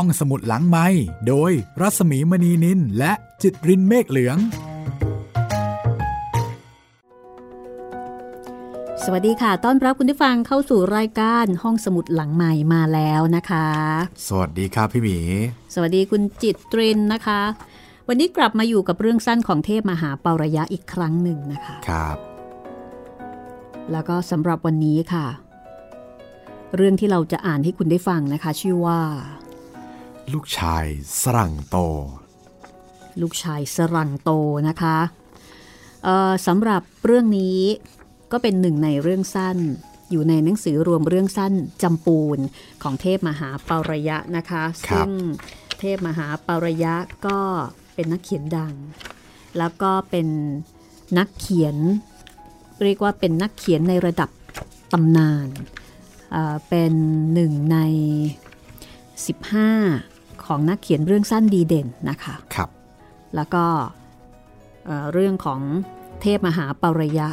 ห้องสมุดหลังไม้โดยรัสมีมณีนินและจิตรินเมฆเหลือง สวัสดีค่ะ ต้อนรับคุณผู้ฟังเข้าสู่รายการห้องสมุดหลังใหม่มาแล้วนะคะ สวัสดีครับพี่หมี สวัสดีคุณจิตรินนะคะ วันนี้กลับมาอยู่กับเรื่องสั้นของเทพมหาปารยะอีกครั้งหนึ่งนะคะ ครับ แล้วก็สำหรับวันนี้ค่ะ เรื่องที่เราจะอ่านให้คุณได้ฟังนะคะ ชื่อว่า ลูกชายสรังโต ลูกชายสรังโตนะคะเอ่อสำหรับเรื่องนี้ก็เป็นหนึ่งในเรื่องสั้น อยู่ในหนังสือรวมเรื่องสั้นจำปูนของเทพมหาปารยะนะคะครับซึ่งเทพมหาปารยะก็เป็นนักเขียนดัง แล้วก็เป็นนักเขียน เรียกว่าเป็นนักเขียนในระดับตำนานเอ่อเป็นหนึ่งใน 15 ของนักเขียนเรื่องสั้นดีเด่นนะคะครับ แล้วก็เอ่อเรื่องของเทพมหาปารยะ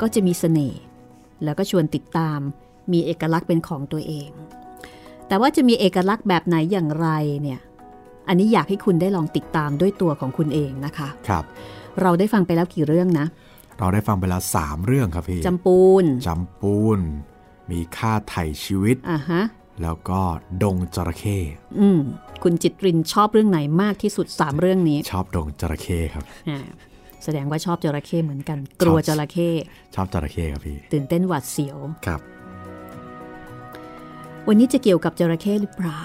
ก็จะมีเสน่ห์แล้วก็ชวนติดตามมีเอกลักษณ์เป็นของตัวเอง แต่ว่าจะมีเอกลักษณ์แบบไหนอย่างไรเนี่ยอันนี้อยากให้คุณได้ลองติดตามด้วยตัวของคุณเองนะคะครับ เราได้ฟังไปแล้วกี่เรื่องนะ เราได้ฟังไปแล้วสามเรื่องครับพี่จำปูนจำปูน มีค่าไถ่ชีวิตอะฮะ แล้วก็ดงจระเข้อืมคุณจิตรินชอบเรื่องไหนมากที่สุดสามเรื่องนี้ ชอบดงจระเข้ครับอ่าแสดงว่าชอบจระเข้เหมือนกัน กลัวจระเข้ชอบจระเข้ครับพี่ ตื่นเต้นหวาดเสียวครับ วันนี้จะเกี่ยวกับจระเข้หรือเปล่า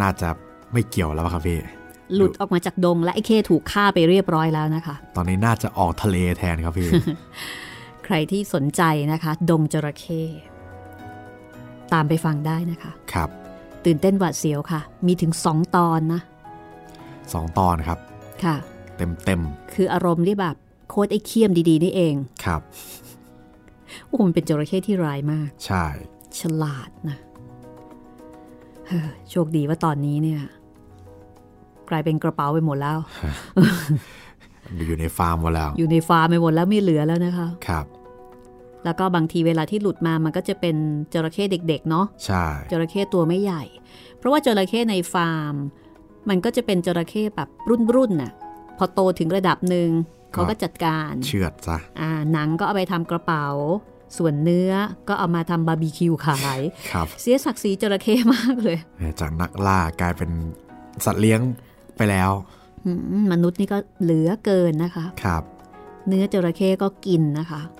น่าจะไม่เกี่ยวแล้วครับพี่หลุดออกมาจากดงและไอ้เข้ถูกฆ่าไปเรียบร้อยแล้วนะคะ ตอนนี้น่าจะออกทะเลแทนครับพี่ ใครที่สนใจนะคะ ดงจระเข้ ตามไปฟังได้นะคะ ครับ ตื่นเต้นหวาดเสียวค่ะ มีถึงสองตอนนะสองตอนครับ ค่ะ เต็มเต็มคืออารมณ์ที่แบบโคตรไอ้เคียมดีๆ นี่เองๆครับ โอ้โหมันเป็นจระเข้ที่ร้ายมาก ใช่ ฉลาดนะเฮ้อโชคดีว่าตอนนี้เนี่ย กลายเป็นกระเป๋าไปหมดแล้ว อยู่ในฟาร์มหมดแล้ว อยู่ในฟาร์มไปหมดแล้วไม่เหลือแล้วนะคะ ครับ แล้วก็บางทีเวลาที่หลุดมามันก็จะเป็นจระเข้เด็กๆ เนาะใช่จระเข้ตัวไม่ใหญ่ เพราะว่าจระเข้ในฟาร์ม มันก็จะเป็นจระเข้แบบรุ่นๆน่ะพอโตถึงระดับหนึ่งเขาก็จัดการเชือดซะอ่าหนังก็เอาไปทำกระเป๋า ส่วนเนื้อก็เอามาทำบาร์บีคิวขายครับเสียศักดิ์ศรีจระเข้มากเลย จากนักล่ากลายเป็นสัตว์เลี้ยงไปแล้วอืมมนุษย์นี่ก็เหลือเกินนะคะ ครับ เนื้อจระเข้ก็กินนะคะเอ่อ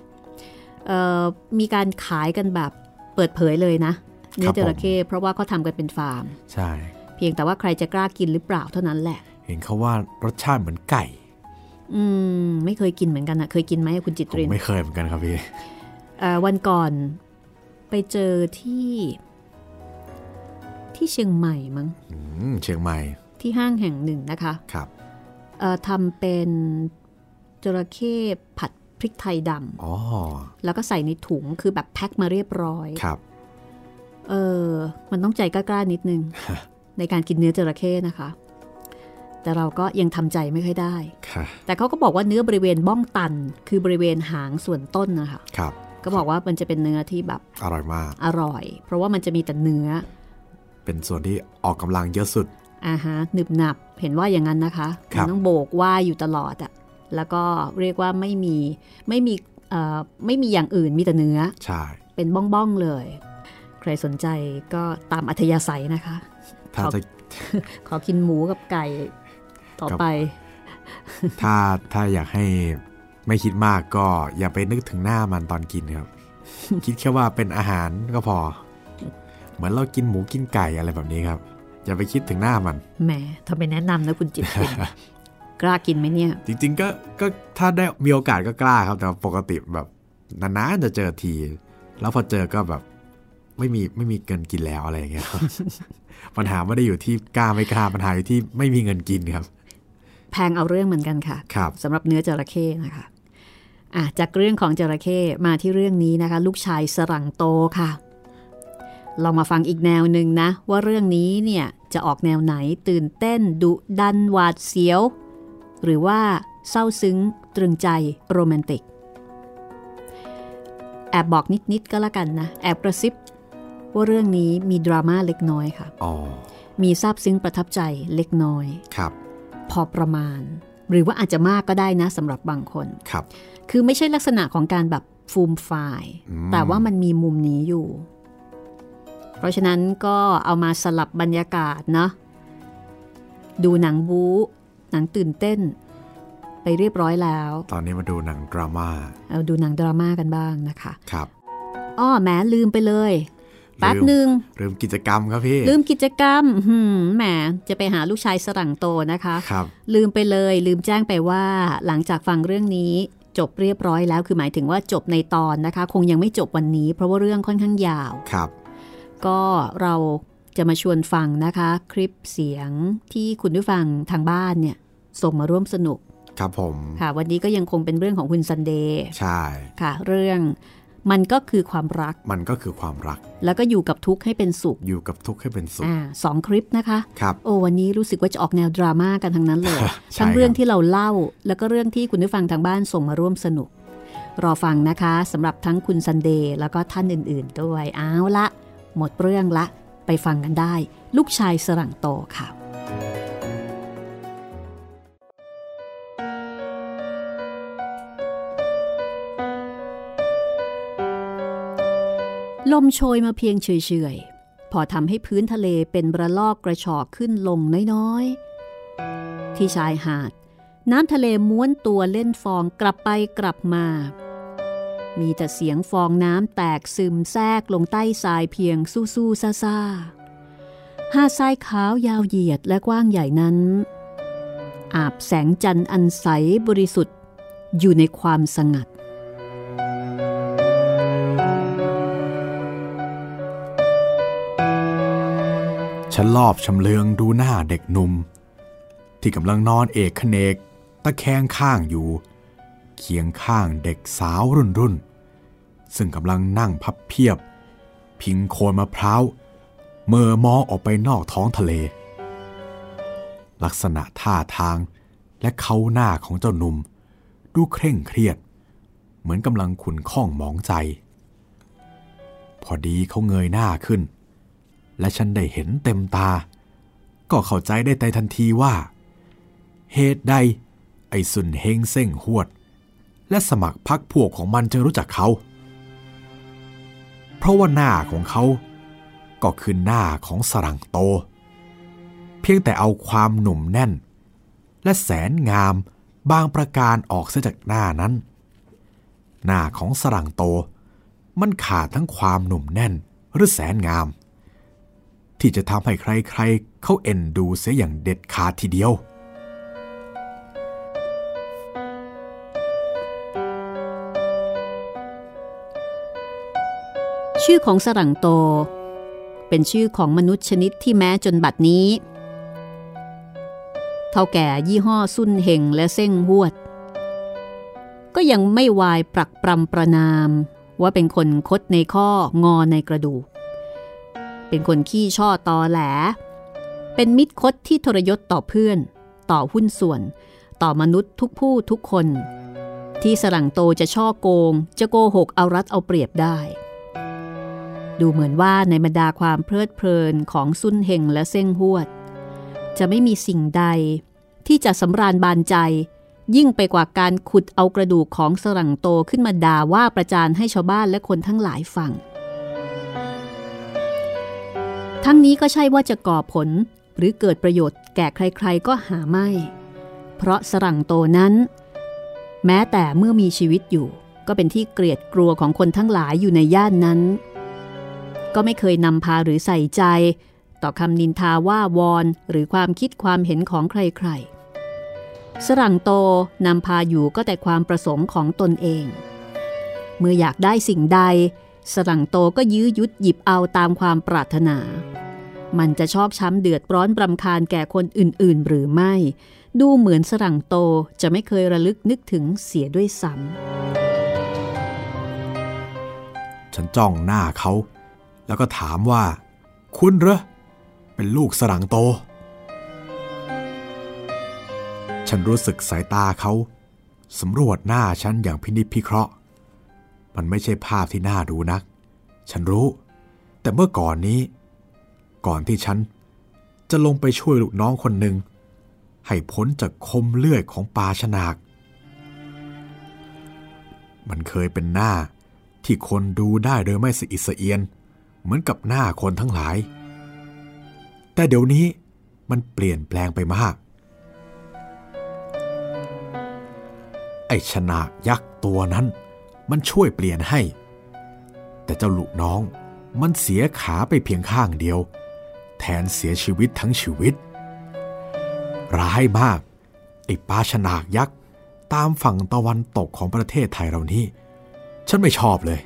มีการขายกันแบบเปิดเผยเลยนะ เนื้อจระเข้เพราะว่าเขาทำกันเป็นฟาร์ม ใช่ เพียงแต่ว่าใครจะกล้ากินหรือเปล่าเท่านั้นแหละ เห็นเขาว่ารสชาติเหมือนไก่ อืม ไม่เคยกินเหมือนกันอะเคยกินไหมคุณจิตผมรินไม่เคยเหมือนกันครับพี่เอ่อวันก่อนไปเจอที่ที่เชียงใหม่มั้งอืมเชียงใหม่ ที่ห้างแห่งหนึ่งนะคะ ครับเอ่อทำเป็นจระเข้ผัด พริกไทยดอ๋อำแล้วก็ใส่ในถุงคือแบบแพ็คมาเรียบร้อยครับเออมันต้องใจกล้าๆนิดนึง ในการกินเนื้อจระเข้นะคะ แต่เราก็ยังทำใจไม่ค่อยได้ค่ะแต่เขาก็บอกว่าเนื้อบริเวณบ้องตัน คือบริเวณหางส่วนต้นนะคะครับก็บอกว่ามันจะเป็นเนื้อที่แบบอร่อยมาก อร่อย เพราะว่ามันจะมีแต่เนื้อ เป็นส่วนที่ออกกำลังเยอะสุดอาฮะหนึบหนับเห็นว่าอย่างนั้นนะคะครับมันต้องโบกว่ายอยู่ตลอดอะ แล้วก็เรียกว่าไม่มีไม่มีเอ่อไม่มีอย่างอื่นมีแต่เนื้อ ใช่ เป็นบ้องๆเลย ใครสนใจก็ตามอัธยาศัยนะคะ ถ้าครับจะขอกินหมูกับไก่ต่อไป ถ้าถ้าอยากให้ไม่คิดมากก็อย่าไปนึกถึงหน้ามันตอนกินครับ คิดแค่ว่าเป็นอาหารก็พอ เหมือนเรากินหมูกินไก่อะไรแบบนี้ครับ อย่าไปคิดถึงหน้ามัน แหมทำไปแนะนำนะคุณจิตรเป็น กล้ากินไหมเนี่ย จริง ๆ ก็ก็ถ้าได้มีโอกาสก็กล้าครับแต่ปกติแบบนานๆจะเจอที แล้วพอเจอก็แบบไม่มีไม่มีเงินกินแล้วอะไรอย่างเงี้ยครับปัญหาไม่ได้อยู่ที่กล้าไม่กล้าปัญหาอยู่ที่ไม่มีเงินกินครับ แพงเอาเรื่องเหมือนกันค่ะครับสำหรับเนื้อจระเข้นะคะอะจากเรื่องของจระเข้มาที่เรื่องนี้นะคะ ลูกชายสรังโตค่ะลองมาฟังอีกแนวหนึ่งนะ ว่าเรื่องนี้เนี่ยจะออกแนวไหนตื่นเต้นดุดันหวาดเสียว หรือว่าเศร้าซึ้ง ตรึงใจโรแมนติก แอบบอกนิด ๆ ก็แล้วกันนะ แอบกระซิบ ว่าเรื่องนี้มีดราม่าเล็กน้อยค่ะอ๋อมีซาบซึ้งประทับใจเล็กน้อยครับ พอประมาณ หรือว่าอาจจะมากก็ได้นะสำหรับบางคนครับ คือไม่ใช่ลักษณะของการแบบฟูมไฟายอืมแต่ว่ามันมีมุมนี้อยู่ เพราะฉะนั้นก็เอามาสลับบรรยากาศเนาะดูหนังบู๊ หนังตื่นเต้น ไปเรียบร้อยแล้ว ตอนนี้มาดูหนังดราม่าเอาดูหนังดราม่ากันบ้างนะคะ ครับอ้อแหมลืมไปเลยแป๊บหนึ่งลืมกิจกรรมครับพี่ ลืมกิจกรรมหืมแหมจะไปหาลูกชายสรั่งโตนะคะครับลืมไปเลย ลืมแจ้งไปว่า หลังจากฟังเรื่องนี้จบเรียบร้อยแล้วคือหมายถึงว่าจบในตอนนะคะ คงยังไม่จบวันนี้ เพราะว่าเรื่องค่อนข้างยาวครับ ก็เรา จะมาชวนฟังนะคะ คลิปเสียงที่คุณผู้ฟังทางบ้านเนี่ย ส่งมาร่วมสนุก ครับผม ค่ะ วันนี้ก็ยังคงเป็นเรื่องของคุณซันเดย์ใช่ ค่ะ เรื่องมันก็คือความรัก มันก็คือความรัก แล้วก็อยู่กับทุกข์ให้เป็นสุข อยู่กับทุกข์ให้เป็นสุข อ่าสองคลิปนะคะ ครับ โอ้วันนี้รู้สึกว่าจะออกแนวดราม่ากันทั้งนั้นเลยใช่ทั้งเรื่องครับที่เราเล่า แล้วก็เรื่องที่คุณผู้ฟังทางบ้านส่งมาร่วมสนุก รอฟังนะคะสำหรับทั้งคุณซันเดย์แล้วก็ท่านอื่น ๆ ด้วย เอาละ หมดเรื่องละ ไปฟังกันได้ ลูกชายสรั่งโตค่ะ ลมโชยมาเพียงเฉยๆ พอทำให้พื้นทะเลเป็นระลอกกระชอกขึ้นลงน้อยๆ ที่ชายหาด น้ำทะเลม้วนตัวเล่นฟองกลับไปกลับมา มีแต่เสียงฟองน้ำแตกซึมแทรกลงใต้ทรายเพียงสู้ๆซ่าๆหาดทรายขาวยาวเหยียดและกว้างใหญ่นั้น อาบแสงจันทร์อันใสบริสุทธิ์อยู่ในความสงัด ฉันรอบชำเลืองดูหน้าเด็กหนุ่ม ที่กำลังนอนเอกขเนกตะแคงข้างอยู่ เคียงข้างเด็กสาวรุ่นรุ่น ซึ่งกำลังนั่งพับเพียบ พิงโคนมะพร้าวเมื่อมองออกไปนอกท้องทะเล ลักษณะท่าทางและเขาหน้าของเจ้าหนุ่ม ดูเคร่งเครียด เหมือนกำลังขุนข้องหมองใจ พอดีเขาเงยหน้าขึ้น และฉันได้เห็นเต็มตา ก็เข้าใจได้ในทันทีว่า เหตุใดไอ้สุนเฮงเส้งหวด และสมัครพักพวกของมันจะรู้จักเขา เพราะว่าหน้าของเขา ก็คือหน้าของสรังโต เพียงแต่เอาความหนุ่มแน่น และแสนงามบางประการออกเสียจากหน้านั้น หน้าของสรังโต มันขาดทั้งความหนุ่มแน่นหรือแสนงาม ที่จะทำให้ใครๆเขาเอ็นดูเสียอย่างเด็ดขาดทีเดียว ชื่อของสรังโต เป็นชื่อของมนุษย์ชนิดที่แม้จนบัดนี้ เท่าแก่ยี่ห้อสุนเฮงและเส้งหวด ก็ยังไม่วายปรักปรำประนามว่าเป็นคนคดในข้องอในกระดูก เป็นคนขี้ช่อตอแหล เป็นมิตรคดที่ทรยศต่อเพื่อน ต่อหุ้นส่วน ต่อมนุษย์ทุกผู้ทุกคน ที่สรังโตจะช่อโกง จะโกหกเอารัดเอาเปรียบได้ ดูเหมือนว่าในบรรดาความเพลิดเพลินของซุนเฮงและเส้งหวด จะไม่มีสิ่งใด ที่จะสำราญบานใจ ยิ่งไปกว่าการขุดเอากระดูกของสรังโตขึ้นมาด่าว่าประจานให้ชาวบ้านและคนทั้งหลายฟัง ทั้งนี้ก็ใช่ว่าจะก่อผลหรือเกิดประโยชน์แก่ใครๆก็หาไม่ เพราะสรังโตนั้น แม้แต่เมื่อมีชีวิตอยู่ ก็เป็นที่เกลียดกลัวของคนทั้งหลายอยู่ในย่านนั้น ก็ไม่เคยนำพาหรือใส่ใจ ต่อคำนินทาว่าวอนหรือความคิดความเห็นของใครๆ สรั่งโตนำพาอยู่ก็แต่ความประสงค์ของตนเอง เมื่ออยากได้สิ่งใด สรั่งโตก็ยื้อยุดหยิบเอาตามความปรารถนา มันจะชอบช้ำเดือดร้อนรำคาญแก่คนอื่นๆ หรือไม่ ดูเหมือนสรั่งโตจะไม่เคยระลึกนึกถึงเสียด้วยซ้ำฉันจ้องหน้าเขา แล้วก็ถามว่า คุณเหรอ เป็นลูกสรังโต ฉันรู้สึกสายตาเขาสำรวจหน้าฉันอย่างพินิจพิเคราะห์ มันไม่ใช่ภาพที่น่าดูนัก ฉันรู้ แต่เมื่อก่อนนี้ ก่อนที่ฉันจะลงไปช่วยลูกน้องคนหนึ่ง ให้พ้นจากคมเลื่อยของปาชนาก มันเคยเป็นหน้าที่คนดูได้โดยไม่สะอิดสะเอียน เหมือนกับหน้าคนทั้งหลาย แต่เดี๋ยวนี้มันเปลี่ยนแปลงไปมาก ไอชนากยักษ์ตัวนั้น มันช่วยเปลี่ยนให้ แต่เจ้าลูกน้องมันเสียขาไปเพียงข้างเดียว แทนเสียชีวิตทั้งชีวิต ร้ายมาก ไอ้ปลาชนากยักษ์ ตามฝั่งตะวันตกของประเทศไทยเรานี่ ฉันไม่ชอบเลย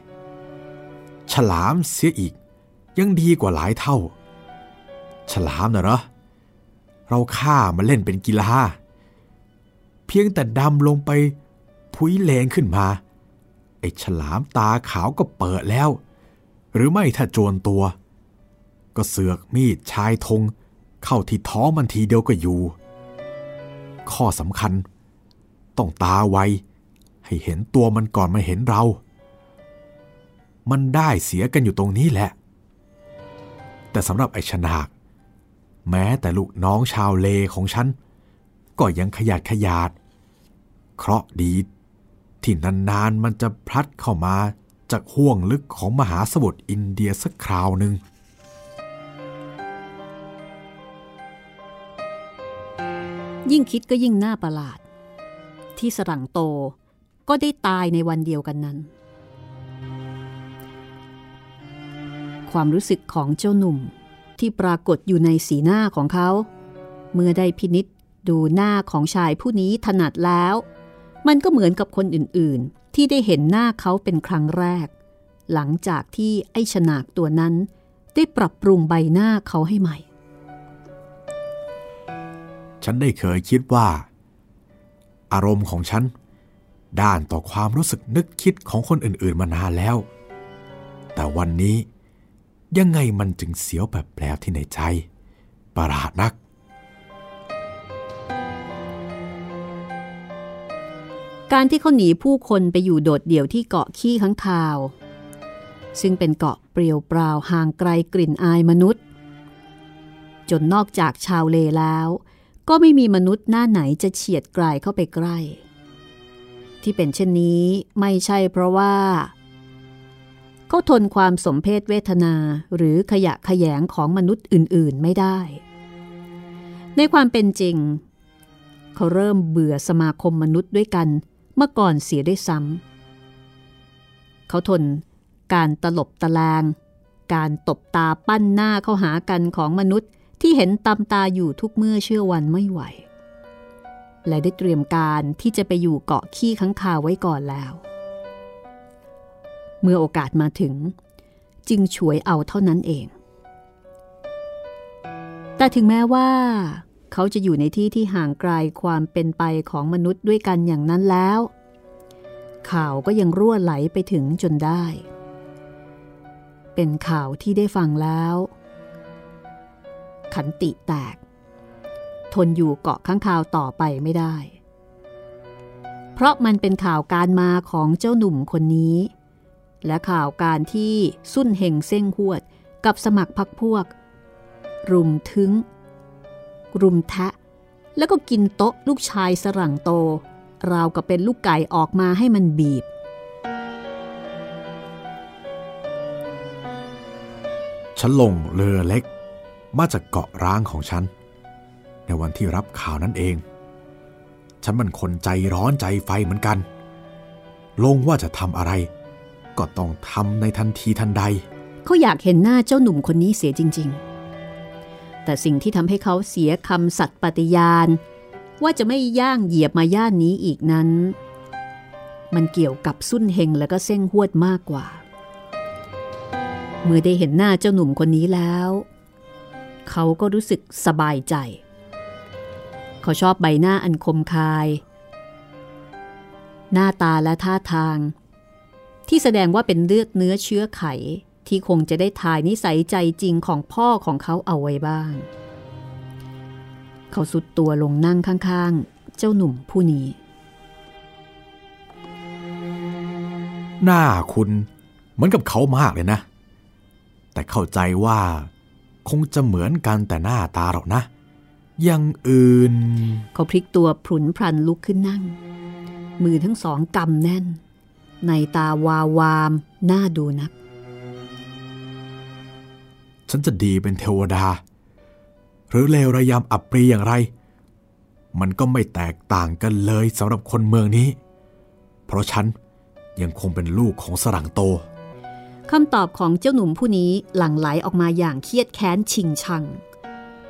ฉลามเสียอีก ยังดีกว่าหลายเท่า ฉลามนะเหรอเราฆ่ามันเล่นเป็นกีฬา เพียงแต่ดำลงไปพุ้ยเลนขึ้นมา ไอ้ฉลามตาขาวก็เปิดแล้ว หรือไม่ถ้าโจรตัว ก็เสือกมีดชายธงเข้าที่ท้องมันทีเดียวก็อยู่ ข้อสำคัญ ต้องตาไว ให้เห็นตัวมันก่อนมาเห็นเรา มันได้เสียกันอยู่ตรงนี้แหละ แต่สำหรับไอ้ชนาก แม้แต่ลูกน้องชาวเลของฉัน ก็ยังขยาดขยาด เคราะห์ดี ที่นานๆมันจะพลัดเข้ามาจากห่วงลึกของมหาสมุทรอินเดียสักคราวหนึ่งยิ่งคิดก็ยิ่งน่าประหลาด ที่สรังโตก็ได้ตายในวันเดียวกันนั้น ความรู้สึกของเจ้าหนุ่ม ที่ปรากฏอยู่ในสีหน้าของเขา เมื่อได้พินิษดูหน้าของชายผู้นี้ถนัดแล้ว มันก็เหมือนกับคนอื่นๆ ที่ได้เห็นหน้าเขาเป็นครั้งแรก หลังจากที่ไอ้ฉนากตัวนั้น ได้ปรับปรุงใบหน้าเขาให้ใหม่ ฉันได้เคยคิดว่า อารมณ์ของฉัน ด้านต่อความรู้สึกนึกคิดของคนอื่นๆมานานแล้ว แต่วันนี้ ยังไงมันจึงเสียวแบบแปลบที่ในใจ ประหลาดนัก การที่เขาหนีผู้คนไปอยู่โดดเดี่ยวที่เกาะขี้ข้างคาว ซึ่งเป็นเกาะเปรียวเปล่าห่างไกลกลิ่นอายมนุษย์ จนนอกจากชาวเลแล้ว ก็ไม่มีมนุษย์หน้าไหนจะเฉียดไกลเข้าไปใกล้ ที่เป็นเช่นนี้ไม่ใช่เพราะว่า เขาทนความสมเพศเวทนาหรือขยะขยงของมนุษย์อื่นๆไม่ได้ ในความเป็นจริง เขาเริ่มเบื่อสมาคมมนุษย์ด้วยกันเมื่อก่อนเสียได้ซ้ำเขาทนการตลบตะแลง การตบตาปั้นหน้าเข้าหากันของมนุษย์ที่เห็นตำตาอยู่ทุกเมื่อเชื่อวันไม่ไหว และได้เตรียมการที่จะไปอยู่เกาะขี้ข้างคาไว้ก่อนแล้ว เมื่อโอกาสมาถึง จึงฉวยเอาเท่านั้นเอง แต่ถึงแม้ว่า เขาจะอยู่ในที่ที่ห่างไกลความเป็นไปของมนุษย์ด้วยกันอย่างนั้นแล้ว ข่าวก็ยังรั่วไหลไปถึงจนได้ เป็นข่าวที่ได้ฟังแล้ว ขันติแตก ทนอยู่เกาะข้างคาวต่อไปไม่ได้เพราะมันเป็นข่าวการมาของเจ้าหนุ่มคนนี้ และข่าวการที่สุ้นเฮงเส้งหวดกับสมัครพักพวก รุมถึง รุมแทะ แล้วก็กินโต๊ะลูกชายสรั่งโต ราวกับเป็นลูกไก่ออกมาให้มันบีบ ฉันลงเรือเล็ก มาจากเกาะร้างของฉัน ในวันที่รับข่าวนั้นเอง ฉันมันคนใจร้อนใจไฟเหมือนกัน ลงว่าจะทำอะไร ก็ต้องทำในทันทีทันใด เขาอยากเห็นหน้าเจ้าหนุ่มคนนี้เสียจริง ๆ แต่สิ่งที่ทำให้เขาเสียคำสัตย์ปฏิญาณ ว่าจะไม่ย่างเหยียบมาย่านนี้อีกนั้น มันเกี่ยวกับสุ้นเฮงและก็เส้งหวดมากกว่า เมื่อได้เห็นหน้าเจ้าหนุ่มคนนี้แล้ว เขาก็รู้สึกสบายใจ เขาชอบใบหน้าอันคมคาย หน้าตาและท่าทาง ที่แสดงว่าเป็นเลือดเนื้อเชื้อไข ที่คงจะได้ทายนิสัยใจจริงของพ่อของเขาเอาไว้บ้าง เขาสุดตัวลงนั่งข้างๆ เจ้าหนุ่มผู้นี้ หน้าคุณเหมือนกับเขามากเลยนะ แต่เข้าใจว่าคงจะเหมือนกันแต่หน้าตาหรอกนะ อย่างอื่น เขาพลิกตัวพลุนพลันลุกขึ้นนั่ง มือทั้งสองกำแน่น ในตาวาวามน่าดูนัก ฉันจะดีเป็นเทวดา หรือเลวระยำอับปรีอย่างไร มันก็ไม่แตกต่างกันเลยสำหรับคนเมืองนี้ เพราะฉันยังคงเป็นลูกของสรังโตคำตอบของเจ้าหนุ่มผู้นี้หลั่งไหลออกมาอย่างเครียดแค้นชิงชัง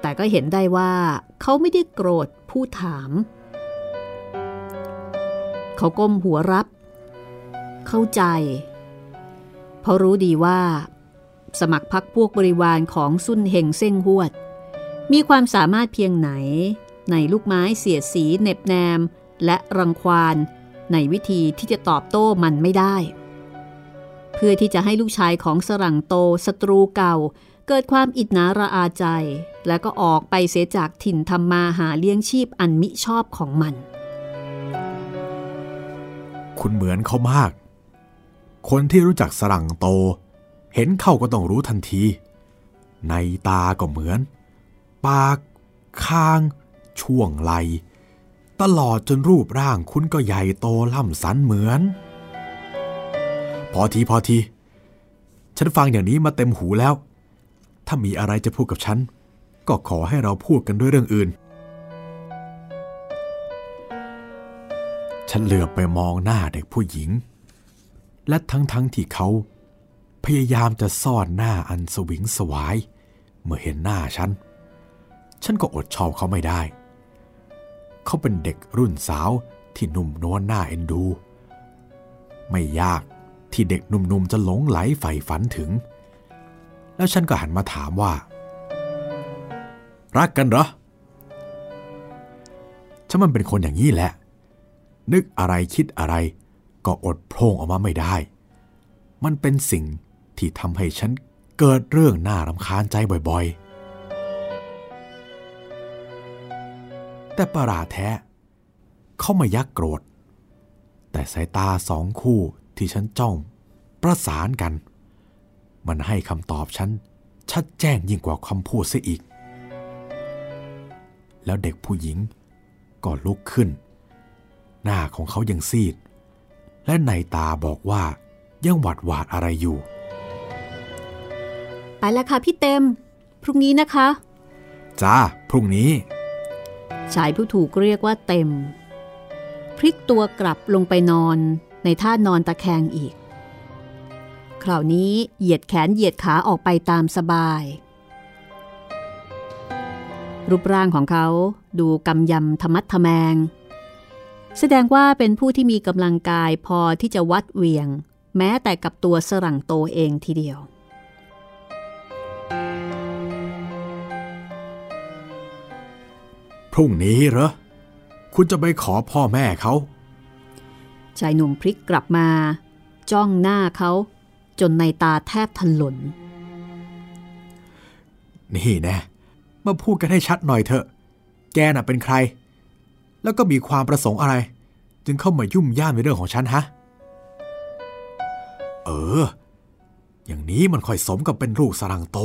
แต่ก็เห็นได้ว่าเขาไม่ได้โกรธผู้ถาม เขาก้มหัวรับ เข้าใจ เพราะรู้ดีว่า สมัครพักพวกบริวารของสุนเฮงเส้งหวด มีความสามารถเพียงไหน ในลูกไม้เสียดสีเน็บแนม และรังควานในวิธีที่จะตอบโต้มันไม่ได้ เพื่อที่จะให้ลูกชายของสรังโตศัตรูเก่า เกิดความอิจนาระอาใจ และก็ออกไปเสียจากถิ่นทำมาหาเลี้ยงชีพอันมิชอบของมัน คุณเหมือนเขามาก คนที่รู้จักสรังโต เห็นเข้าก็ต้องรู้ทันที ในตาก็เหมือน ปาก คาง ช่วงไหลตลอดจนรูปร่างคุณก็ใหญ่โตล่ำสันเหมือน พอทีพอที ฉันฟังอย่างนี้มาเต็มหูแล้ว ถ้ามีอะไรจะพูดกับฉัน ก็ขอให้เราพูดกันด้วยเรื่องอื่น ฉันเหลือบไปมองหน้าเด็กผู้หญิง และทั้งๆทที่เขา พยายามจะซ่อนหน้าอันสวิงสวาย เมื่อเห็นหน้าฉัน ฉันก็อดชอบเขาไม่ได้ เขาเป็นเด็กรุ่นสาวที่นุ่มนวลหน้าเอ็นดู ไม่ยากที่เด็กหนุ่มๆจะหลงไหลใฝ่ฝันถึง แล้วฉันก็หันมาถามว่า รักกันเหรอฉันมันเป็นคนอย่างนี้แหละ นึกอะไรคิดอะไร ก็อดโพร่งออกมาไม่ได้ มันเป็นสิ่งที่ทำให้ฉันเกิดเรื่องน่ารำคาญใจบ่อยๆ แต่ประหลาดแท้ เขาไม่ยักโกรธ แต่สายตาสองคู่ที่ฉันจ้องประสานกัน มันให้คำตอบฉันชัดแจ้งยิ่งกว่าคำพูดเสียอีก แล้วเด็กผู้หญิงก็ลุกขึ้น หน้าของเขายังซีด และในตาบอกว่า ยังหวาดหวาดอะไรอยู่ ไปแล้วค่ะพี่เต็ม พรุ่งนี้นะคะ จ้า พรุ่งนี้ ชายผู้ถูกเรียกว่าเต็ม พลิกตัวกลับลงไปนอนในท่านอนตะแคงอีก คราวนี้เหยียดแขนเหยียดขาออกไปตามสบาย รูปร่างของเขาดูกำยำธรรมัดทแมง แสดงว่าเป็นผู้ที่มีกำลังกายพอที่จะวัดเหวี่ยง แม้แต่กับตัวสรั่งโตเองทีเดียว พรุ่งนี้เหรอ คุณจะไปขอพ่อแม่เขาชายหนุ่มพลิกกลับมา จ้องหน้าเขาจนในตาแทบถลน นี่แน่มาพูดกันให้ชัดหน่อยเถอะ แกน่ะเป็นใคร แล้วก็มีความประสงค์อะไร จึงเข้ามายุ่มย่ามในเรื่องของฉันฮะ เออ อย่างนี้มันค่อยสมกับเป็นลูกสรังโต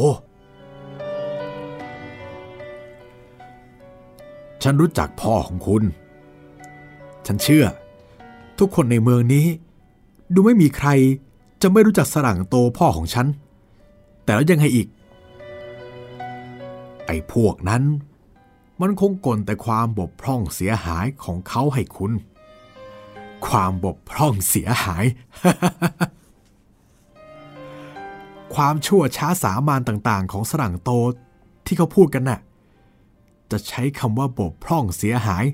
ฉันรู้จักพ่อของคุณ ฉันเชื่อ ทุกคนในเมืองนี้ ดูไม่มีใครจะไม่รู้จักสรังโตพ่อของฉัน แต่แล้วยังไงอีก ไอ้พวกนั้น มันคงกลแต่ความบกพร่องเสียหายของเขาให้คุณ ความบกพร่องเสียหาย ความชั่วช้าสามานต่างๆ ของสรังโตที่เขาพูดกันน่ะ จะใช้คำว่าบกพร่องเสียหาย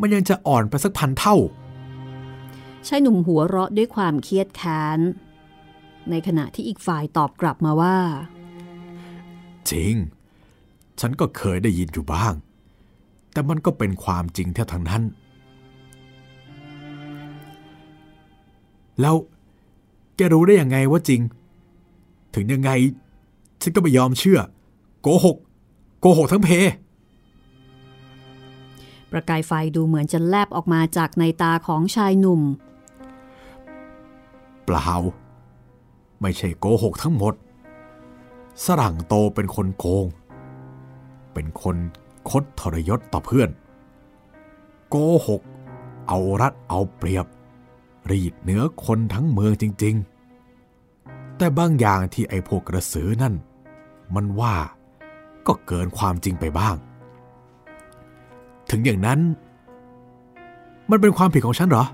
มันยังจะอ่อนไปสักพันเท่าชายหนุ่มหัวเราะด้วยความเครียดแค้น ในขณะที่อีกฝ่ายตอบกลับมาว่า จริง ฉันก็เคยได้ยินอยู่บ้าง แต่มันก็เป็นความจริงแท้ทั้งนั้น แล้วแกรู้ได้ยังไงว่าจริง ถึงยังไง ฉันก็ไม่ยอมเชื่อ โกหก โกหกทั้งเพ ประกายไฟดูเหมือนจะแลบออกมาจากในตาของชายหนุ่ม เปล่า ไม่ใช่โกหกทั้งหมด สรั่งโตเป็นคนโกง เป็นคนคดทรยศต่อเพื่อน โกหก เอารัดเอาเปรียบ รีดเนื้อคนทั้งเมืองจริง ๆ แต่บางอย่างที่ไอ้พวกกระสือนั่น มันว่าก็เกินความจริงไปบ้าง ถึงอย่างนั้น มันเป็นความผิดของฉันเหรอ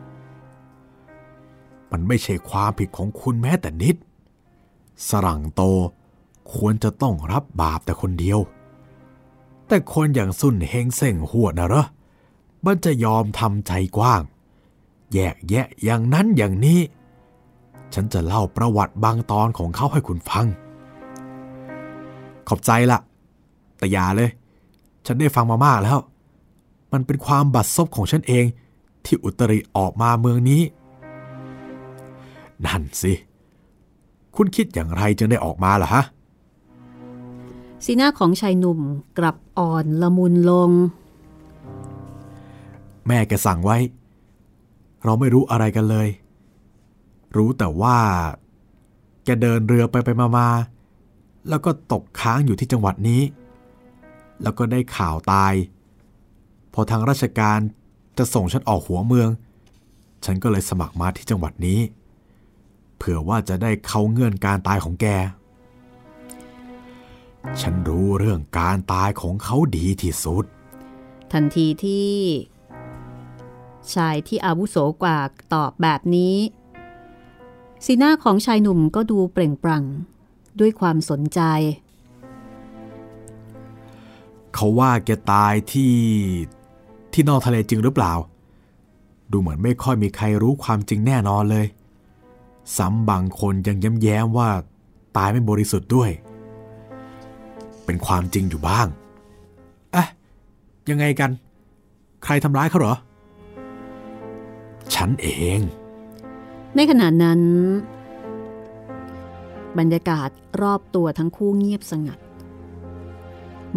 มันไม่ใช่ความผิดของคุณแม้แต่นิด สรั่งโตควรจะต้องรับบาปแต่คนเดียว แต่คนอย่างสุนเฮงเส่งหัวนะเหรอ มันจะยอมทำใจกว้าง แยกแยะอย่างนั้นอย่างนี้ ฉันจะเล่าประวัติบางตอนของเขาให้คุณฟัง ขอบใจละแต่อย่าเลย ฉันได้ฟังมามากแล้ว มันเป็นความบัดซบของฉันเองที่อุตริออกมาเมืองนี้ นั่นสิ คุณคิดอย่างไรจึงได้ออกมาล่ะฮะ สีหน้าของชายหนุ่มกลับอ่อนละมุนลง แม่แกสั่งไว้ เราไม่รู้อะไรกันเลย รู้แต่ว่า แกเดินเรือไปไปมามาแล้วก็ตกค้างอยู่ที่จังหวัดนี้ แล้วก็ได้ข่าวตาย พอทางราชการจะส่งฉันออกหัวเมือง ฉันก็เลยสมัครมาที่จังหวัดนี้ เผื่อว่าจะได้เข้าเงื่อนการตายของแก ฉันรู้เรื่องการตายของเขาดีที่สุด ทันทีที่ ชายที่อาวุโสกว่าตอบแบบนี้ สีหน้าของชายหนุ่มก็ดูเปล่งปลั่ง ด้วยความสนใจ เขาว่าแกตายที่ที่นอกทะเลจริงหรือเปล่า ดูเหมือนไม่ค่อยมีใครรู้ความจริงแน่นอนเลยซ้ำบางคนยังย้ำแย้มว่าตายไม่บริสุทธิ์ด้วย เป็นความจริงอยู่บ้างอะยังไงกัน ใครทำร้ายเขาเหรอ ฉันเอง ในขณะนั้น บรรยากาศรอบตัวทั้งคู่เงียบสงัด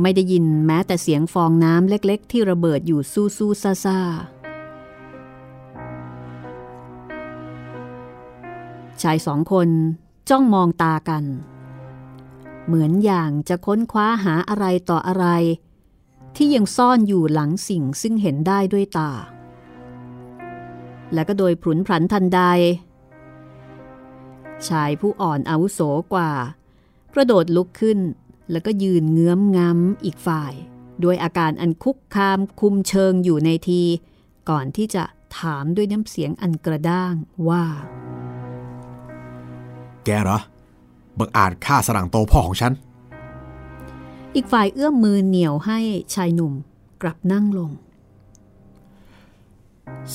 ไม่ได้ยินแม้แต่เสียงฟองน้ำเล็ก ๆ ที่ระเบิดอยู่สู้สู้ซาซาชายสองคนจ้องมองตากัน เหมือนอย่างจะค้นคว้าหาอะไรต่ออะไร ที่ยังซ่อนอยู่หลังสิ่งซึ่งเห็นได้ด้วยตา และก็โดยผุนผันทันใด ชายผู้อ่อนอาวุโสกว่า กระโดดลุกขึ้นแล้วก็ยืนเงื้อมง้ำอีกฝ่าย ด้วยอาการอันคุกคามคุมเชิงอยู่ในที ก่อนที่จะถามด้วยน้ำเสียงอันกระด้างว่า แกเหรอ บังอาจฆ่าสรังโตพ่อของฉัน อีกฝ่ายเอื้อมมือเหนี่ยวให้ชายหนุ่มกลับนั่งลง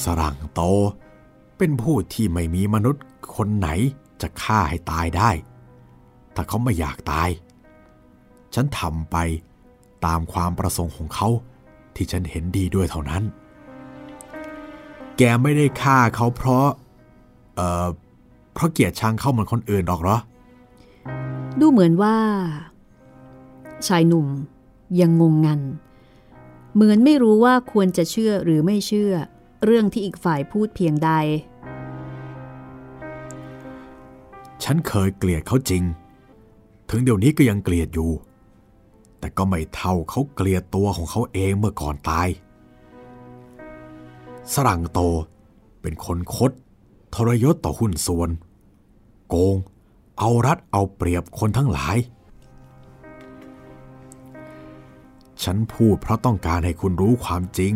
สรังโตเป็นผู้ที่ไม่มีมนุษย์คนไหนจะฆ่าให้ตายได้ ถ้าเขาไม่อยากตาย ฉันทำไปตามความประสงค์ของเขาที่ฉันเห็นดีด้วยเท่านั้น แกไม่ได้ฆ่าเขาเพราะ เอ่อ เพราะเกลียดชังเขาเหมือนคนอื่นหรอกเหรอ ดูเหมือนว่า ชายหนุ่มยังงงงัน เหมือนไม่รู้ว่าควรจะเชื่อหรือไม่เชื่อ เรื่องที่อีกฝ่ายพูดเพียงใด ฉันเคยเกลียดเขาจริง ถึงเดี๋ยวนี้ก็ยังเกลียดอยู่ แต่ก็ไม่เท่าเขาเกลียดตัวของเขาเองเมื่อก่อนตาย สรังโตเป็นคนคดทรยศต่อหุ้นส่วน โกง เอารัดเอาเปรียบคนทั้งหลาย ฉันพูดเพราะต้องการให้คุณรู้ความจริง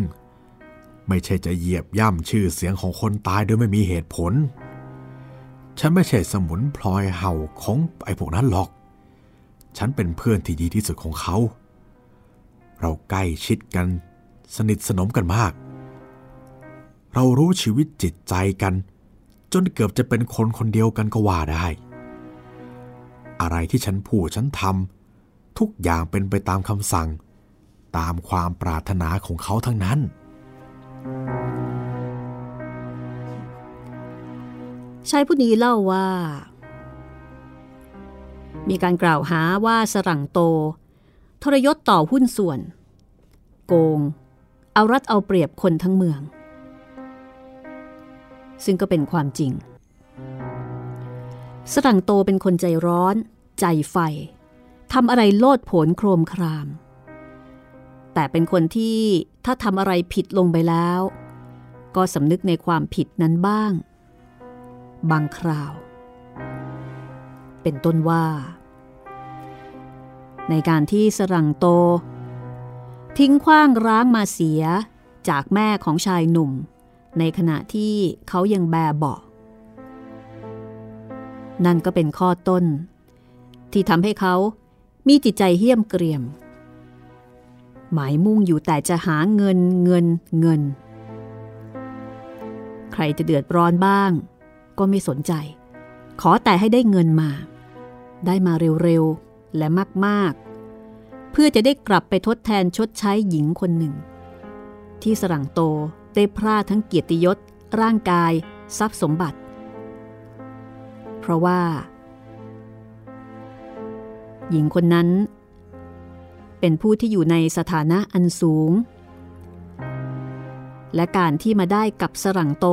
ไม่ใช่จะเหยียบย่ำชื่อเสียงของคนตายโดยไม่มีเหตุผล ฉันไม่ใช่สมุนพลอยเห่าของไอ้พวกนั้นหรอก ฉันเป็นเพื่อนที่ดีที่สุดของเขา เราใกล้ชิดกัน สนิทสนมกันมาก เรารู้ชีวิตจิตใจกัน จนเกือบจะเป็นคนคนเดียวกันก็ว่าได้ อะไรที่ฉันพูดฉันทำทุกอย่างเป็นไปตามคำสั่ง ตามความปรารถนาของเขาทั้งนั้น ชายผู้นี้เล่าว่า มีการกล่าวหาว่าสรังโต ทรยศต่อหุ้นส่วน โกง เอารัดเอาเปรียบคนทั้งเมือง ซึ่งก็เป็นความจริง สรังโตเป็นคนใจร้อน ใจไฟทำอะไรโลดโผนโครมคราม แต่เป็นคนที่ถ้าทำอะไรผิดลงไปแล้ว ก็สำนึกในความผิดนั้นบ้าง บางคราว เป็นต้นว่า ในการที่สรังโต ทิ้งขว้างร้างมาเสียจากแม่ของชายหนุ่ม ในขณะที่เขายังแบเบาะ นั่นก็เป็นข้อต้น ที่ทำให้เขามีจิตใจเหี้ยมเกรียม หมายมุ่งอยู่แต่จะหาเงินเงินเงิน ใครจะเดือดร้อนบ้าง ก็ไม่สนใจ ขอแต่ให้ได้เงินมา ได้มาเร็วๆ และมากๆ เพื่อจะได้กลับไปทดแทนชดใช้หญิงคนหนึ่ง ที่สรังโตได้พลาดทั้งเกียรติยศ ร่างกาย ทรัพย์สมบัติ ราะว่า หญิงคนนั้น เป็นผู้ที่อยู่ในสถานะอันสูง และการที่มาได้กับสรังโต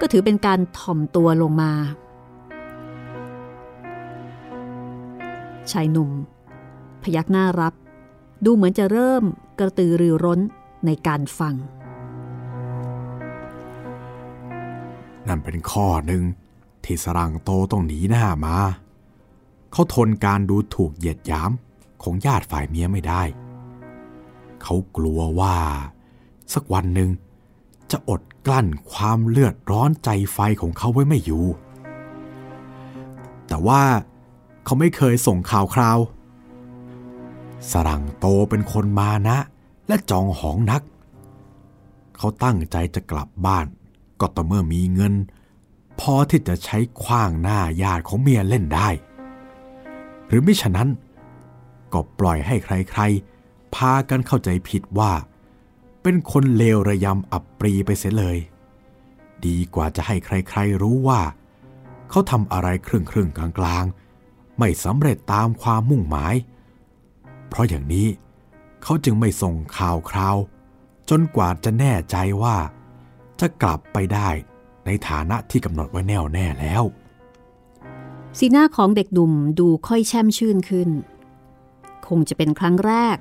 ก็ถือเป็นการถ่อมตัวลงมาชายหนุ่ม พยักหน้ารับ ดูเหมือนจะเริ่มกระตือรือร้นในการฟัง นั่นเป็นข้อหนึ่ง ที่สรังโตต้องหนีหน้ามา เขาทนการดูถูกเหยียดหยามของญาติฝ่ายเมียไม่ได้ เขากลัวว่า สักวันหนึ่ง จะอดกลั้นความเลือดร้อนใจไฟของเขาไว้ไม่อยู่ แต่ว่าเขาไม่เคยส่งข่าวคราว สรังโตเป็นคนมานะ และจองหองนัก เขาตั้งใจจะกลับบ้าน ก็ต่อเมื่อมีเงิน พอที่จะใช้คว้างหน้าญาติของเมียเล่นได้ หรือไมิฉะนั้น ก็ปล่อยให้ใครๆ พากันเข้าใจผิดว่า เป็นคนเลวระยำอับปรีไปเสียเลย ดีกว่าจะให้ใครๆรู้ว่า เขาทำอะไรครึ่งครึ่งกลางกลางๆไม่สำเร็จตามความมุ่งหมาย เพราะอย่างนี้เขาจึงไม่ส่งข่าวคราว จนกว่าจะแน่ใจว่าจะกลับไปได้ ในฐานะที่กำหนดไว้แน่วแน่แล้ว สีหน้าของเด็กหนุ่มดูค่อยแช่มชื่นขึ้น คงจะเป็นครั้งแรก